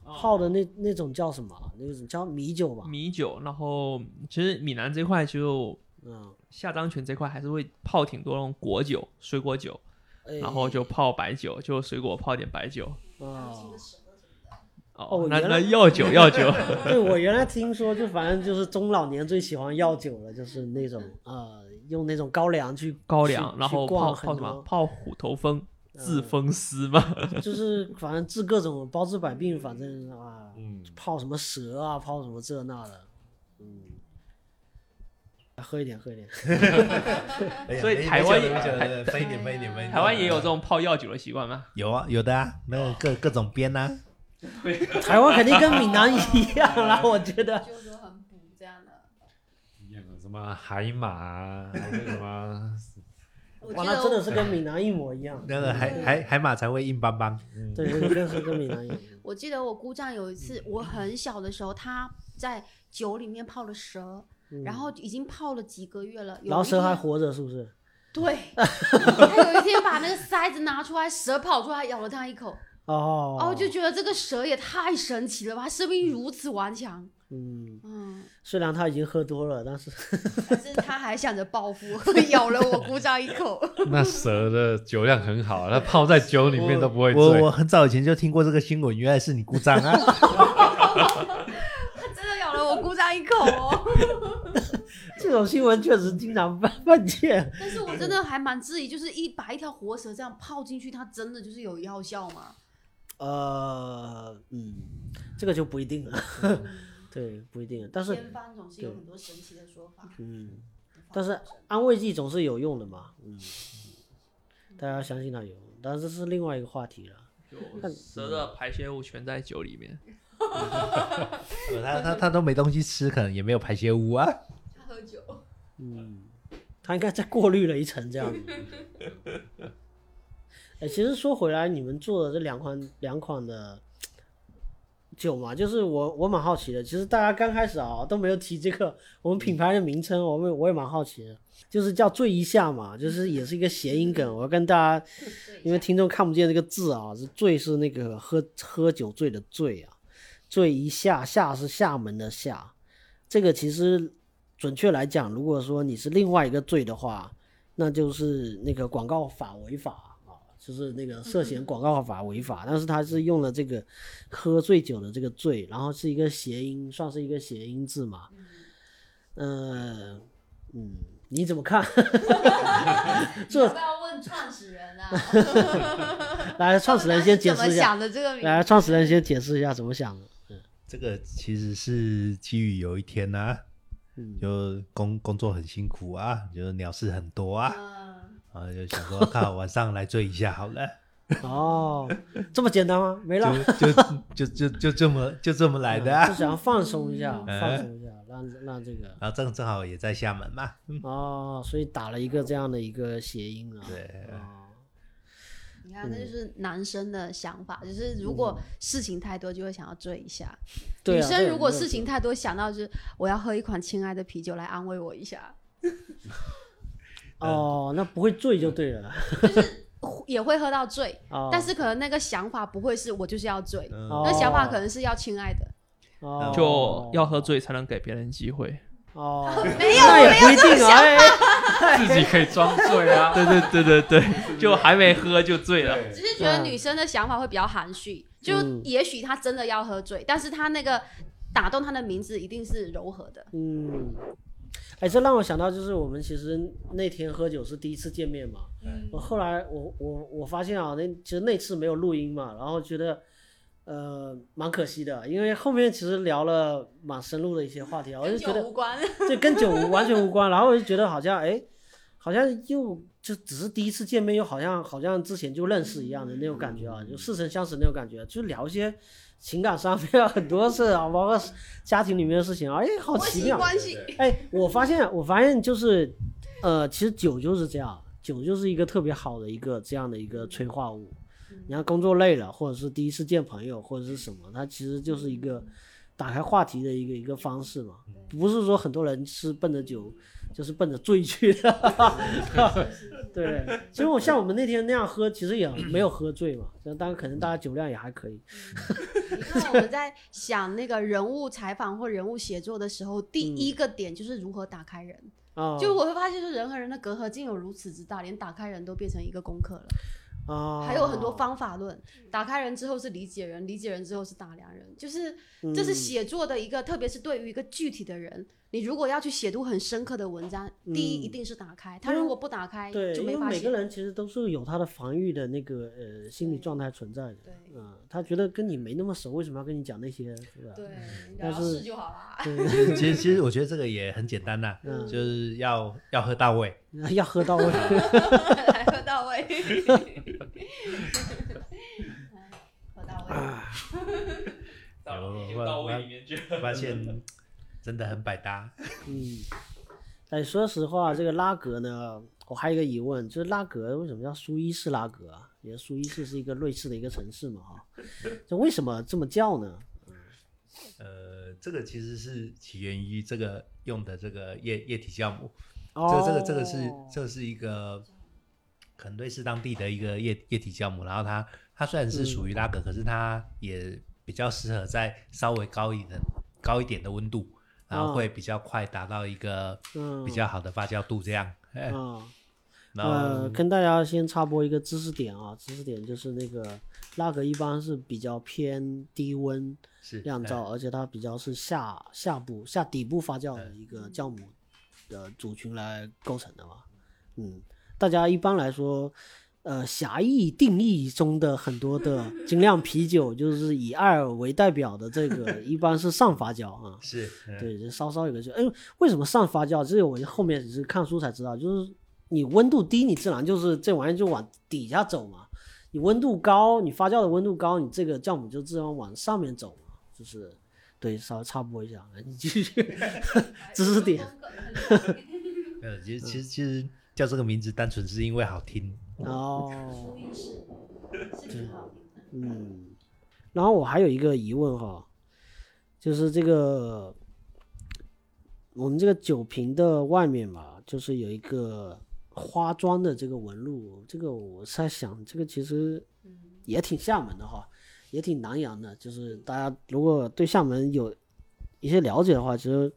泡的那那种叫什么啊？那种叫米酒吧？米酒，然后其实闽南这块就嗯，下漳泉这块还是会泡挺多那种果酒、水果酒，哎然后就泡白酒，就水果泡点白酒。啊，哦哦，那那药酒 药酒，对我原来听说，就反正就是中老年最喜欢药酒了，就是那种呃，用那种高粱去高粱，然后泡泡什么？泡虎头蜂、嗯治风湿嘛。就是反正治各种包治百病，反正啊，嗯，泡什么蛇啊，泡什么这那的，嗯，喝一点，喝一点。所以台湾分一点，分一点，分一点。台湾也有这种泡药酒的习惯吗？有啊，有的啊，那个各各种编啊，台湾肯定跟闽南一样啦，我觉得。就是说很补这样的。一样的什么海马啊，还有什么，哇，我记得那真的是跟闽南一模一样。那个海海海马才会硬邦邦。嗯，对，真的是跟闽南一样。我记得我姑丈有一次，我很小的时候，他在酒里面泡了蛇，然后已经泡了几个月了。然后蛇还活着，是不是？对，他有一天把那个塞子拿出来，蛇跑出来咬了他一口，哦。哦，就觉得这个蛇也太神奇了吧，生命力如此顽强。嗯，嗯，虽然他已经喝多了，但是但是他还想着报复，咬了我姑丈一口。那蛇的酒量很好，它泡在酒里面都不会醉。我我很早以前就听过这个新闻，原来是你姑丈啊！他真的咬了我姑丈一口哦。这种新闻确实经常犯犯见。但是我真的还蛮质疑，就是一把一条活蛇这样泡进去，它真的就是有药效吗？呃，嗯，这个就不一定了。对，不一定了。但是，偏方总是有很多神奇的说法。嗯，但是安慰剂总是有用的嘛。嗯，大家相信它有用，但是这是另外一个话题了。就蛇的排泄物全在酒里面。他他他都没东西吃，可能也没有排泄物啊。他喝酒，嗯，他应该再过滤了一层这样子。哎，其实说回来，你们做的这两款两款的酒嘛，就是我我蛮好奇的，其实大家刚开始啊都没有提这个我们品牌的名称，我们我也蛮好奇的，就是叫醉一下嘛，就是也是一个谐音梗，我要跟大家，因为听众看不见这个字啊，是醉是那个喝喝酒醉的醉啊，醉一下下是厦门的厦，这个其实准确来讲，如果说你是另外一个醉的话，那就是那个广告法违法。啊，就是那个涉嫌广告法违法，但是他是用了这个喝醉酒的这个醉，然后是一个谐音，算是一个谐音字嘛。嗯嗯，你怎么看？这要不要问创始人啊？来，创始人先解释一下。怎么想的这个名字？来，创始人先解释一下怎么想的。嗯这个其实是基于有一天呢、嗯就工工作很辛苦啊，就是鸟事很多啊，嗯，啊就想说，靠，晚上来醉一下好了，哦，这么简单吗？没了。就就就就就这么就这么来的就啊。想要放松一下，嗯放松一下，让让这个然后正正好也在厦门嘛，嗯哦，所以打了一个这样的一个谐音啊。对哦你看，这就是男生的想法，就是如果事情太多，就会想要醉一下。女生如果事情太多，想到就是我要喝一款亲爱的啤酒来安慰我一下，哦，那不会醉就对了。就是也会喝到醉，哦，但是可能那个想法不会是我就是要醉，嗯哦那想法可能是要亲爱的。哦就要喝醉才能给别人机会。哦，没有那也不一定啊。哎自己可以装醉啊。对对对对对，就还没喝就醉了。只是觉得女生的想法会比较含蓄，就嗯也许她真的要喝醉，但是她那个打动她的名字一定是柔和的。嗯，哎，这让我想到，就是我们其实那天喝酒是第一次见面嘛。嗯我后来我我我发现啊，那其实那次没有录音嘛，然后觉得呃蛮可惜的，因为后面其实聊了蛮深入的一些话题啊，我就觉得酒无关，这跟酒完全无关，然后我就觉得好像哎，好像又就只是第一次见面，又好像好像之前就认识一样的那种感觉啊，就似曾相识那种感觉，就聊一些情感上面啊 很多事啊，包括家庭里面的事情啊，哎，好奇妙。关系。哎，我发现，我发现就是，呃，其实酒就是这样，酒就是一个特别好的一个这样的一个催化物。你看工作累了，或者是第一次见朋友，或者是什么，它其实就是一个打开话题的一个一个方式嘛。不是说很多人是奔着酒，就是奔着醉去的。对，其实我像我们那天那样喝，其实也没有喝醉嘛。当然，可能大家酒量也还可以。你看我们在想那个人物采访或人物写作的时候，第一个点就是如何打开人。啊，就我会发现，说人和人的隔阂竟有如此之大，连打开人都变成一个功课了。啊，还有很多方法论，打开人之后是理解人，理解人之后是打量人，就是这是嗯写作的一个，特别是对于一个具体的人，你如果要去写读很深刻的文章，第一嗯一定是打开，他如果不打开对，就没法写因为每个。人其实都是有他的防御的那个呃心理状态存在的。对嗯，他觉得跟你没那么熟，为什么要跟你讲那些，是吧？对，但是就好了。对，其实其实我觉得这个也很简单呐、嗯就是要要喝到位。要喝到位。来喝到位，喝到位。有到位里面去。发现真的很百搭。嗯，哎，说实话，这个拉格呢，我还有一个疑问，就是拉格为什么叫苏伊士拉格啊？因为苏伊士是一个瑞士的一个城市嘛，哈，这为什么这么叫呢？呃，这个其实是起源于这个用的这个液液体酵母。哦，这个这个这个是这是一个可能瑞士当地的一个液液体酵母，然后它它虽然是属于拉格，可是它也比较适合在稍微高一点高一点的温度，然后会比较快达到一个嗯比较好的发酵度，这样。哎啊。然后呃，跟大家先插播一个知识点啊，知识点就是那个拉格一般是比较偏低温酿造，而且它比较是下下部下底部发酵的一个酵母的组群来构成的嘛。嗯，大家一般来说，呃，狭义定义中的很多的精酿啤酒，就是以艾尔为代表的这个，一般是上发酵啊。是嗯对，就稍稍有个就，哎，为什么上发酵？这个我后面只是看书才知道，就是你温度低，你自然就是这玩意儿就往底下走嘛。你温度高，你发酵的温度高，你这个酵母就自然往上面走嘛。就是，对，稍微插播一下，来你继续 知识点没有，其实其实其实叫这个名字单纯是因为好听。哦，录音室是挺好的。嗯，然后我还有一个疑问哈，就是这个我们这个酒瓶的外面嘛，就是有一个花砖的这个纹路，这个我在想，这个其实也挺厦门的哈，也挺南洋的。就是大家如果对厦门有一些了解的话，其实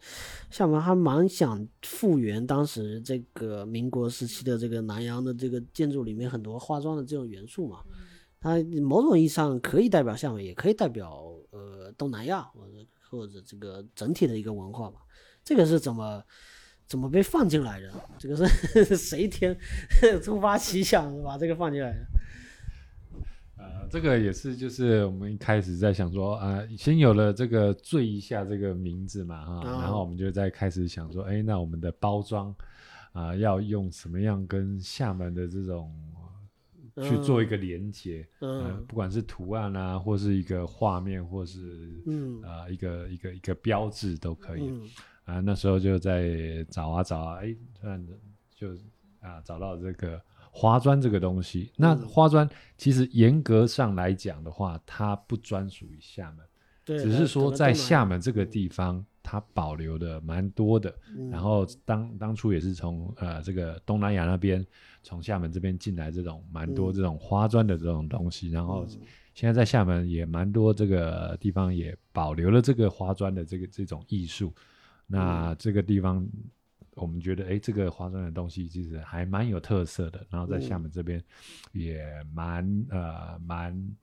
厦门还蛮想复原当时这个民国时期的这个南洋的这个建筑里面很多花妆的这种元素嘛。它某种意义上可以代表厦门，也可以代表呃东南亚或者或者这个整体的一个文化嘛。这个是怎么怎么被放进来的？这个是 谁天突发奇想把这个放进来的？呃，这个也是，就是我们一开始在想说，啊、先有了这个“醉一下”这个名字嘛，哈、哦然后我们就在开始想说，哎，那我们的包装啊、要用什么样跟厦门的这种呃去做一个连接，呃，嗯不管是图案啊，或是一个画面，或是嗯呃一个一个一个标志都可以。嗯啊，那时候就在找啊找啊，哎，突然就啊找到这个花砖这个东西。那嗯花砖其实严格上来讲的话，它不专属于厦门，对，只是说在厦门这个地方，它保留的蛮多的。嗯然后当当初也是从呃这个东南亚那边，从厦门这边进来这种蛮多嗯这种花砖的这种东西，然后嗯现在在厦门也蛮多这个地方也保留了这个花砖的这个这种艺术。那这个地方我们觉得，哎，这个花砖的东西其实还蛮有特色的。然后在厦门这边也蛮呃蛮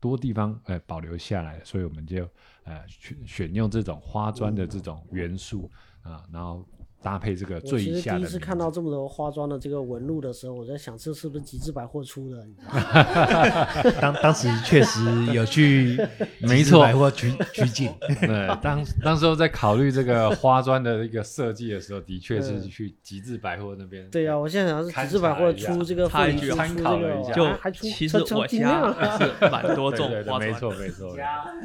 多地方呃保留下来，所以我们就呃选选用这种花砖的这种元素啊、然后搭配这个最下的名第一次看到这么多花砖的这个纹路的时候，我在想这是不是极致百货出的？你知道吗当当时确实有去 没错百货取取景，对，当当时候在考虑这个花砖的一个设计的时候，的确是嗯去极致百货那边。对呀、我现在想是极致百货出这个 参考了一下就还还出其实我家是蛮多种花砖没错没错。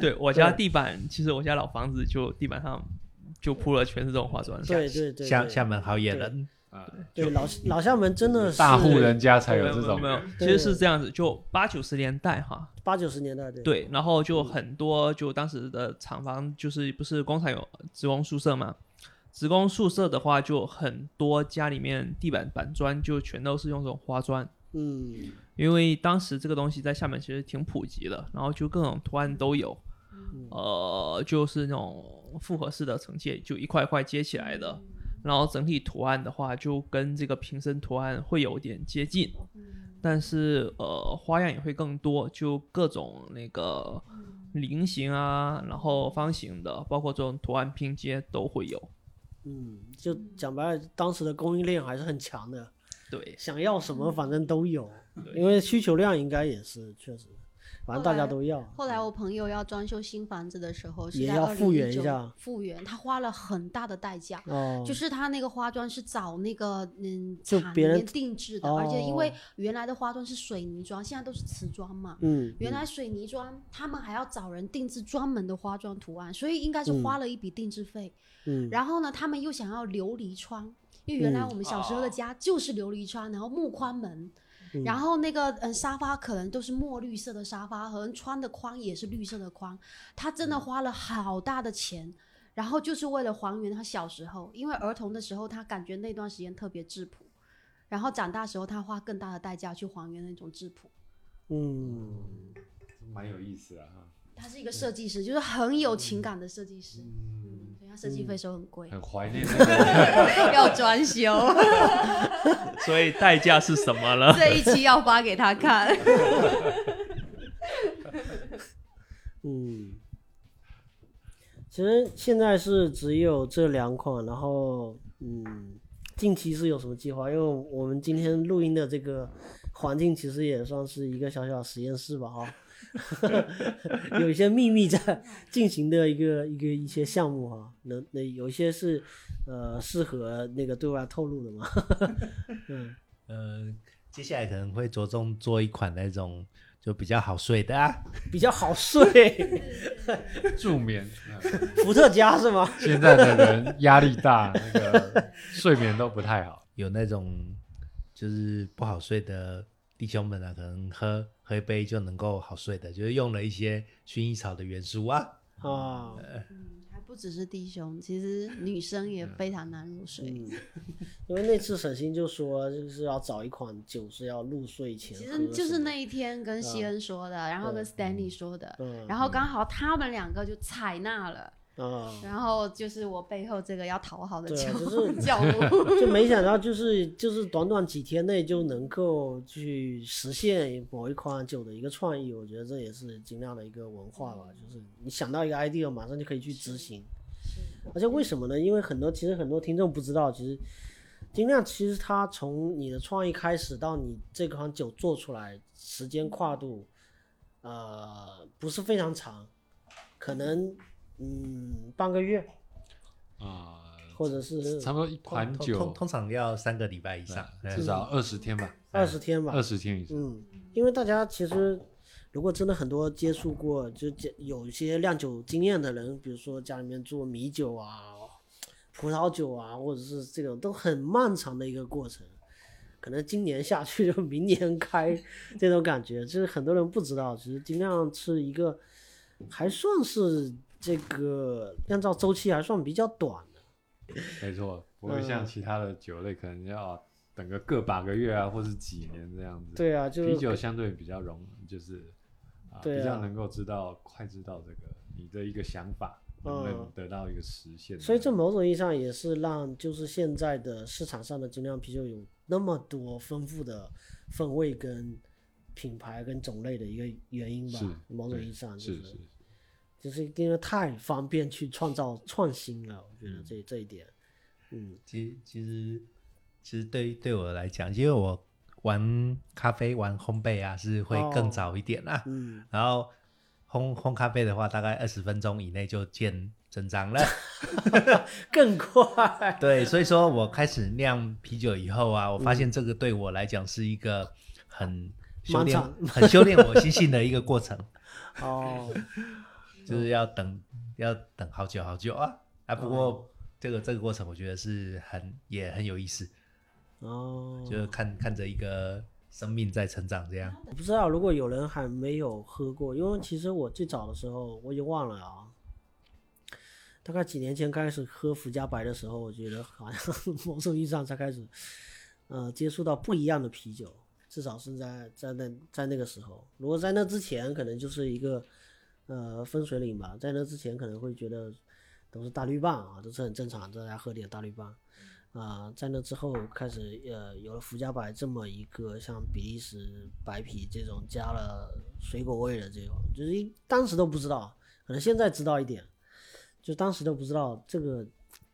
对我家地板，其实我家老房子就地板上就铺了全是这种花砖。对对对，对厦厦门好野人，啊，对老老厦门真的是大户人家才有这种。没有，其实是这样子，就八九十年代哈，八九十年代对。对，然后就很多就当时的厂房就是不是工厂有职工宿舍嘛，职工宿舍的话就很多家里面地板板砖就全都是用这种花砖，嗯。因为当时这个东西在厦门其实挺普及的，然后就各种图案都有，呃，就是那种复合式的承接，就一块一块接起来的，然后整体图案的话就跟这个瓶身图案会有点接近，但是呃花样也会更多，就各种那个菱形啊，然后方形的，包括这种图案拼接都会有。嗯，就讲白了，当时的供应链还是很强的，对，想要什么反正都有，因为需求量应该也是确实，反正大家都要。后来我朋友要装修新房子的时候，是在也要复原一2019下复原他花了很大的代价。哦，就是他那个花砖是找那个嗯厂里面定制的，而且因为哦原来的花砖是水泥砖，现在都是瓷砖嘛。嗯，原来水泥砖他们还要找人定制专门的花砖图案，所以应该是嗯花了一笔定制费。嗯然后呢，他们又想要琉璃窗，因为原来嗯我们小时候的家就是琉璃窗，然后木框门，嗯然后那个嗯沙发可能都是墨绿色的沙发，可能穿的框也是绿色的框，他真的花了好大的钱。然后就是为了还原他小时候，因为儿童的时候他感觉那段时间特别质朴，然后长大时候他花更大的代价去还原那种质朴。嗯，蛮有意思啊。哈他是一个设计师，就是很有情感的设计师，嗯，所以他设计费收很贵，很怀念那个要装修。所以代价是什么了？这一期要发给他看。嗯，其实现在是只有这两款，然后嗯，近期是有什么计划？因为我们今天录音的这个环境其实也算是一个小小实验室吧，哈，有一些秘密在进行的一个一个一些项目哈，能那有一些是呃适合那个对外透露的嘛，嗯 呃，接下来可能会着重做一款那种就比较好睡的啊，比较好睡，助眠。嗯伏特加是吗？现在的人压力大，那个睡眠都不太好。有那种就是不好睡的弟兄们啊，可能喝喝一杯就能够好睡的，就是用了一些薰衣草的元素啊。哦，嗯，还不只是弟兄，其实女生也非常难入睡。嗯，因为那次沈星就说，就是要找一款酒是要入睡前其实就是那一天跟西恩说的，然后跟 Stanley 说的，嗯。然后刚好他们两个就采纳了，啊，然后就是我背后这个要讨好的对角啊就是角度。就没想到就是就是短短几天内就能够去实现某一款酒的一个创意，我觉得这也是精酿的一个文化吧，就是你想到一个 idea，马上就可以去执行。而且为什么呢？因为很多其实很多听众不知道，其实精酿其实它从你的创意开始到你这款酒做出来，时间跨度呃不是非常长，可能嗯半个月啊，或者是差不多一款通通酒通常要三个礼拜以上，至少二十天吧，二十天吧。二十天以上。嗯，因为大家其实如果真的很多接触过，就接有一些酿酒经验的人，比如说家里面做米酒啊、葡萄酒啊，或者是这种都很漫长的一个过程。可能今年下去就明年开这种感觉，就是很多人不知道，其实精酿是一个还算是这个酿造周期还算比较短的。没错，不会像其他的酒类可能要等个个把个月啊，或是几年这样子。对啊，就啤酒相对比较容，就是啊，对啊比较能够知道快知道这个你的一个想法能不能嗯得到一个实现。所以这某种意义上也是让就是现在的市场上的精酿啤酒有那么多丰富的风味跟品牌跟种类的一个原因吧。某种意义上就是是就是因为太方便去创造创新了，我觉得这这一点，嗯其其实其实对对我来讲，因为我玩咖啡、玩烘焙啊，是会更哦早一点啦。嗯，然后烘烘咖啡的话，大概二十分钟以内就见真章了。更快。对，所以说我开始酿啤酒以后啊，我发现这个对我来讲是一个很修炼、很修炼我心性的一个过程，哦，就是要等要等好久好久啊啊！不过这个这个过程，我觉得是很也很有意思，哦，就是看看着一个生命在成长这样。我不知道，如果有人还没有喝过，因为其实我最早的时候我已经忘了啊，大概几年前开始喝福加白的时候，我觉得好像某种意义上才开始，呃，接触到不一样的啤酒，至少是在在那在那个时候。如果在那之前，可能就是一个呃分水岭吧，在那之前可能会觉得都是大绿棒啊，都是很正常，大家喝点大绿棒。啊、在那之后开始，呃，有了福加白这么一个像比利时白啤这种加了水果味的这种，就是一当时都不知道，可能现在知道一点，就当时都不知道这个，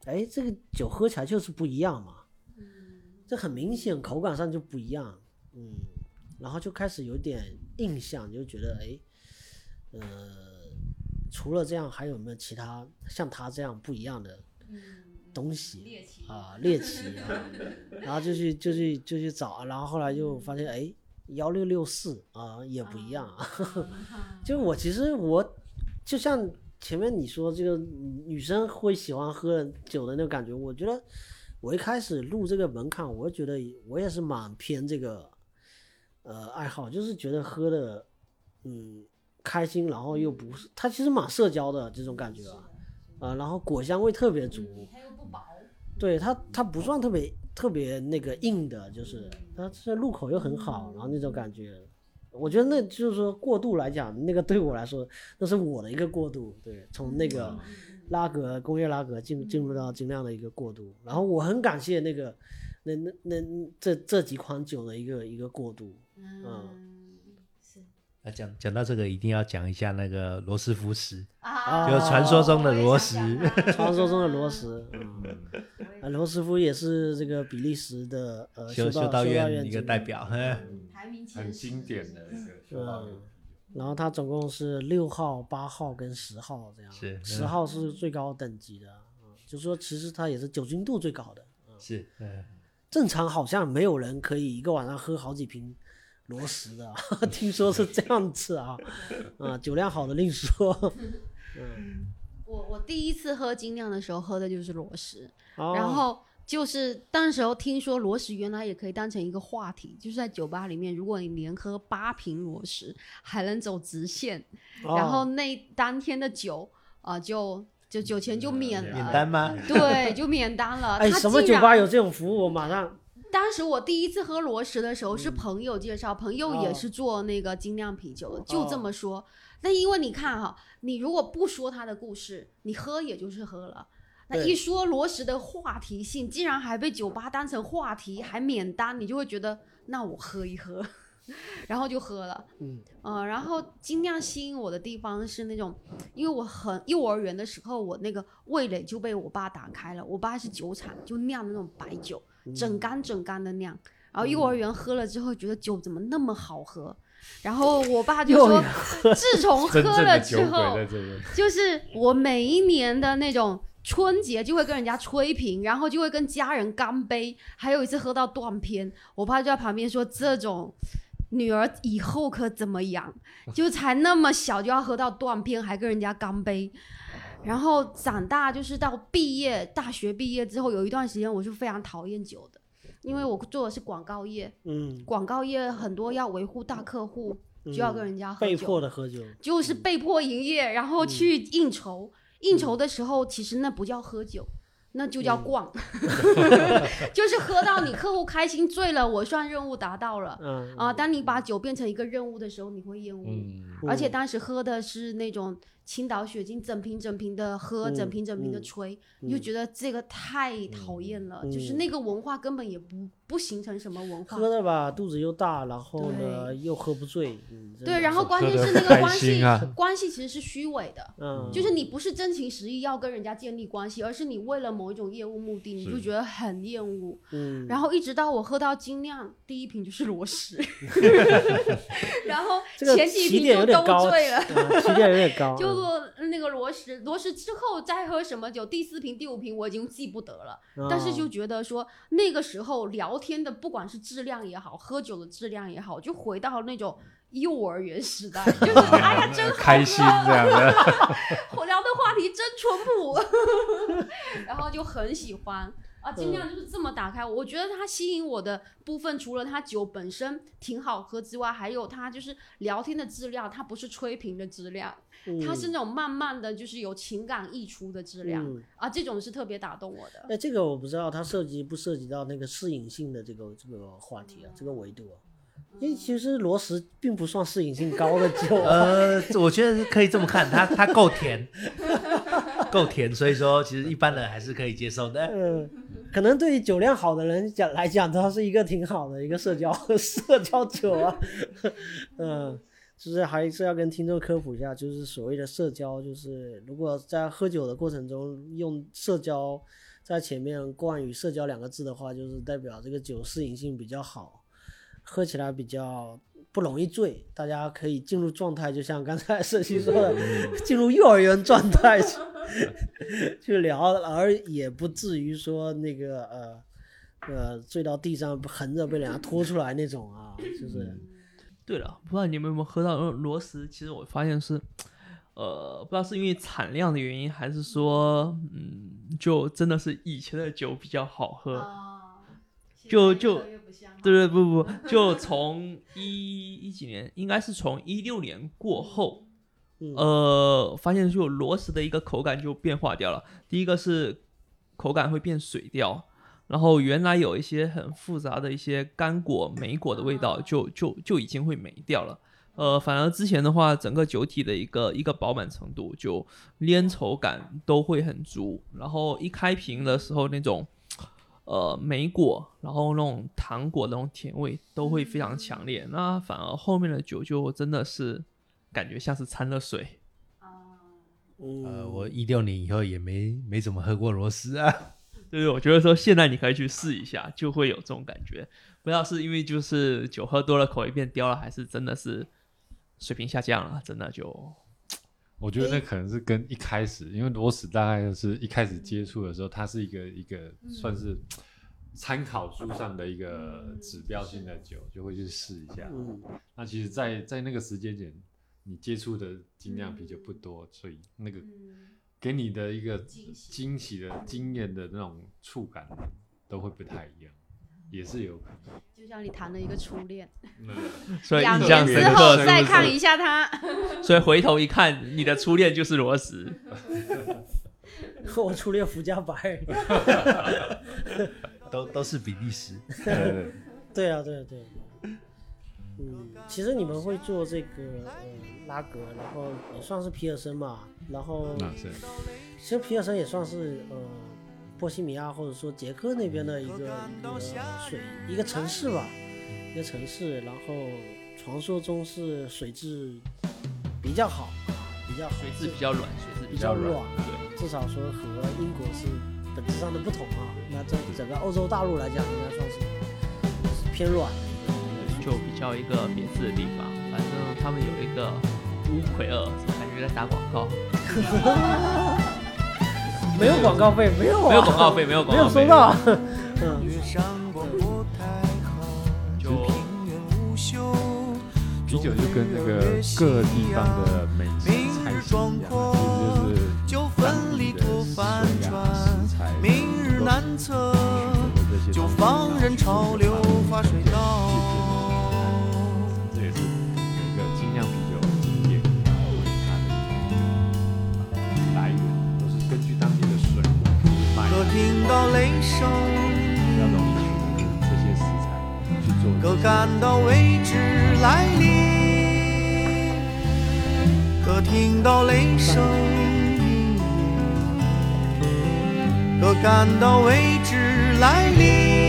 哎，这个酒喝起来就是不一样嘛，这很明显口感上就不一样，嗯，然后就开始有点印象，就觉得哎，呃，除了这样，还有没有其他像他这样不一样的东西？啊，猎奇啊，然后就去就去就去找，然后后来就发现哎，幺六六四啊也不一样 啊。就我其实我就像前面你说这个女生会喜欢喝酒的那种感觉，我觉得我一开始入这个门槛，我觉得我也是蛮偏这个呃爱好，就是觉得喝的嗯开心，然后又不是它其实蛮社交的这种感觉啊，啊、然后果香味特别足。它又不薄，对它，它不算特别特别那个硬的，就是它这入口又很好，然后那种感觉，我觉得那就是说过渡来讲，那个对我来说，那是我的一个过渡，对，从那个拉格工业拉格进进入到精酿的一个过渡，然后我很感谢那个那那那这这几款酒的一个一个过渡，嗯，是那讲讲到这个，一定要讲一下那个罗斯福石，啊，就是传说中的罗什我也想讲它传说中的罗石，嗯，啊罗斯福也是这个比利时的呃修道院一个代表。嘿排名前很经典的一个修道院。嗯，然后它总共是六号、八号跟十号这样，是十号是最高等级的，嗯，就是说其实它也是酒精度最高的，是，嗯，正常好像没有人可以一个晚上喝好几瓶罗什的啊，听说是这样子啊，啊，酒量好的另说，嗯，我我第一次喝精酿的时候喝的就是罗石，哦然后就是当时候听说罗石原来也可以当成一个话题，就是在酒吧里面，如果你连喝八瓶罗石还能走直线，然后哦那当天的酒啊、呃就就酒钱就免了，免单吗？对，就免单了。哎，他什么酒吧有这种服务？我马上当时我第一次喝罗什的时候是朋友介绍，朋友也哦是做那个精酿啤酒的，就这哦么说。那因为你看哈，你如果不说他的故事，你喝也就是喝了。那一说罗什的话题性，竟然还被酒吧当成话题，还免单，你就会觉得那我喝一喝，然后就喝了。嗯呃，然后精酿吸引我的地方是那种，因为我很幼儿园的时候，我那个味蕾就被我爸打开了。我爸是酒厂，就酿那种白酒，嗯整缸整缸的酿。然后幼儿园喝了之后，觉得酒怎么那么好喝？然后我爸就说，自从 喝了之后。就是我每一年的那种春节就会跟人家吹瓶，然后就会跟家人干杯，还有一次喝到断片，我爸就在旁边说这种。女儿以后可怎么养？就才那么小就要喝到断片，还跟人家干杯。然后长大就是到毕业，大学毕业之后有一段时间我是非常讨厌酒的，因为我做的是广告业，嗯，广告业很多要维护大客户，就要跟人家喝被酒。迫的喝酒，就是被迫营业，然后去应酬。应酬的时候，其实那不叫喝酒，那就叫逛，就是喝到你客户开心醉了，我算任务达到了。嗯啊、当你把酒变成一个任务的时候，你会厌恶。嗯，而且当时喝的是那种青岛雪晶，整瓶整瓶的喝，嗯整瓶整瓶的嗯吹，你就觉得这个太讨厌了，就是嗯那个文化根本也不不形成什么文化。喝的吧，肚子又大，然后呢又喝不醉，对，然后关键是那个关系，啊关系其实是虚伪的。嗯，就是你不是真情实意要跟人家建立关系，而是你为了某一种业务目的，你就觉得很厌恶。嗯，然后一直到我喝到精酿，第一瓶就是罗氏 然后前几瓶就都，醉了。啊起点有点高，就嗯。那个罗什，罗什之后再喝什么酒，第四瓶、第五瓶我已经记不得了，嗯。但是就觉得说那个时候聊天的，不管是质量也好，喝酒的质量也好，就回到那种幼儿园时代，就是哎呀，真好开心这样的。我聊的话题真淳朴，然后就很喜欢。啊，尽量就是这么打开。我觉得它吸引我的部分，除了它酒本身挺好喝之外，还有它就是聊天的质量，它不是吹瓶的质量，它是那种慢慢的就是有情感溢出的质量、嗯啊，这种是特别打动我的。哎，这个我不知道它涉及不涉及到那个适应性的这个这个话题啊，这个维度啊。因为其实罗石并不算适应性高的酒啊，呃，我觉得可以这么看，它它够甜，够甜，所以说其实一般人还是可以接受的。嗯，可能对于酒量好的人讲来讲，它是一个挺好的一个社交 社交酒啊。嗯，就是还是要跟听众科普一下，就是所谓的社交，就是如果在喝酒的过程中用社交在前面冠以“社交”两个字的话，就是代表这个酒适应性比较好，喝起来比较。不容易醉，大家可以进入状态，就像刚才 社区说的，进入幼儿园状态去 去聊，而也不至于说那个呃呃醉到地上横着被人家拖出来那种啊，就是对了，不知道你们有没有喝到那种螺丝？其实我发现是，呃，不知道是因为产量的原因，还是说，嗯，就真的是以前的酒比较好喝。啊，就就对对不不，就从一一几年，应该是从一六年过后，嗯呃，发现就螺丝的一个口感就变化掉了。第一个是口感会变水调，然后原来有一些很复杂的一些干果、莓果的味道就就就已经会没掉了。呃，反而之前的话，整个酒体的一个一个饱满程度，就粘稠感都会很足。然后一开瓶的时候，那种呃莓果，然后那种糖果的那种甜味都会非常强烈。那反而后面的酒就真的是感觉像是掺了水。嗯呃，我一六年以后也没没怎么喝过螺丝啊。对对，我觉得说现在你可以去试一下，就会有这种感觉。不知道是因为就是酒喝多了口味变刁了，还是真的是水平下降了，真的就 我觉得那可能是跟一开始，因为罗史大概就是一开始接触的时候，它是一个一个算是参考书上的一个指标性的酒，就会去试一下。嗯那其实在，在那个时间点，你接触的精酿啤酒不多，所以那个给你的一个惊喜的经验的那种触感都会不太一样，也是有可能。就像你谈了一个初恋，所以两印象年之后再看一下他，所以回头一看，你的初恋就是罗斯。我初恋福加白。都都是比利时。对啊，对啊，对啊。嗯，其实你们会做这个呃拉格，然后也算是皮尔森嘛，然后那是其实皮尔森也算是呃波西米亚或者说捷克那边的一个一个水一个城市吧，一个城市，然后传说中是水质比较好，比较好水质比较软，水质比比较软。较软，对，至少说和英国是本质上的不同啊。那在整个欧洲大陆来讲，应该算是是偏软的一个就比较一个别致的地方。反正他们有一个乌奎尔，感觉在打广告，没有广告费，没有、啊，没有广告费，没有没广告费，有收到。嗯，就啤酒就跟那个各地方的美食菜系一样，其实就是当地的水啊、食材、明日难测，就放任潮流发水稻。听到雷声，比较容易取得这些食材去做可感到未知来临。可听到雷声，可感到未知来临。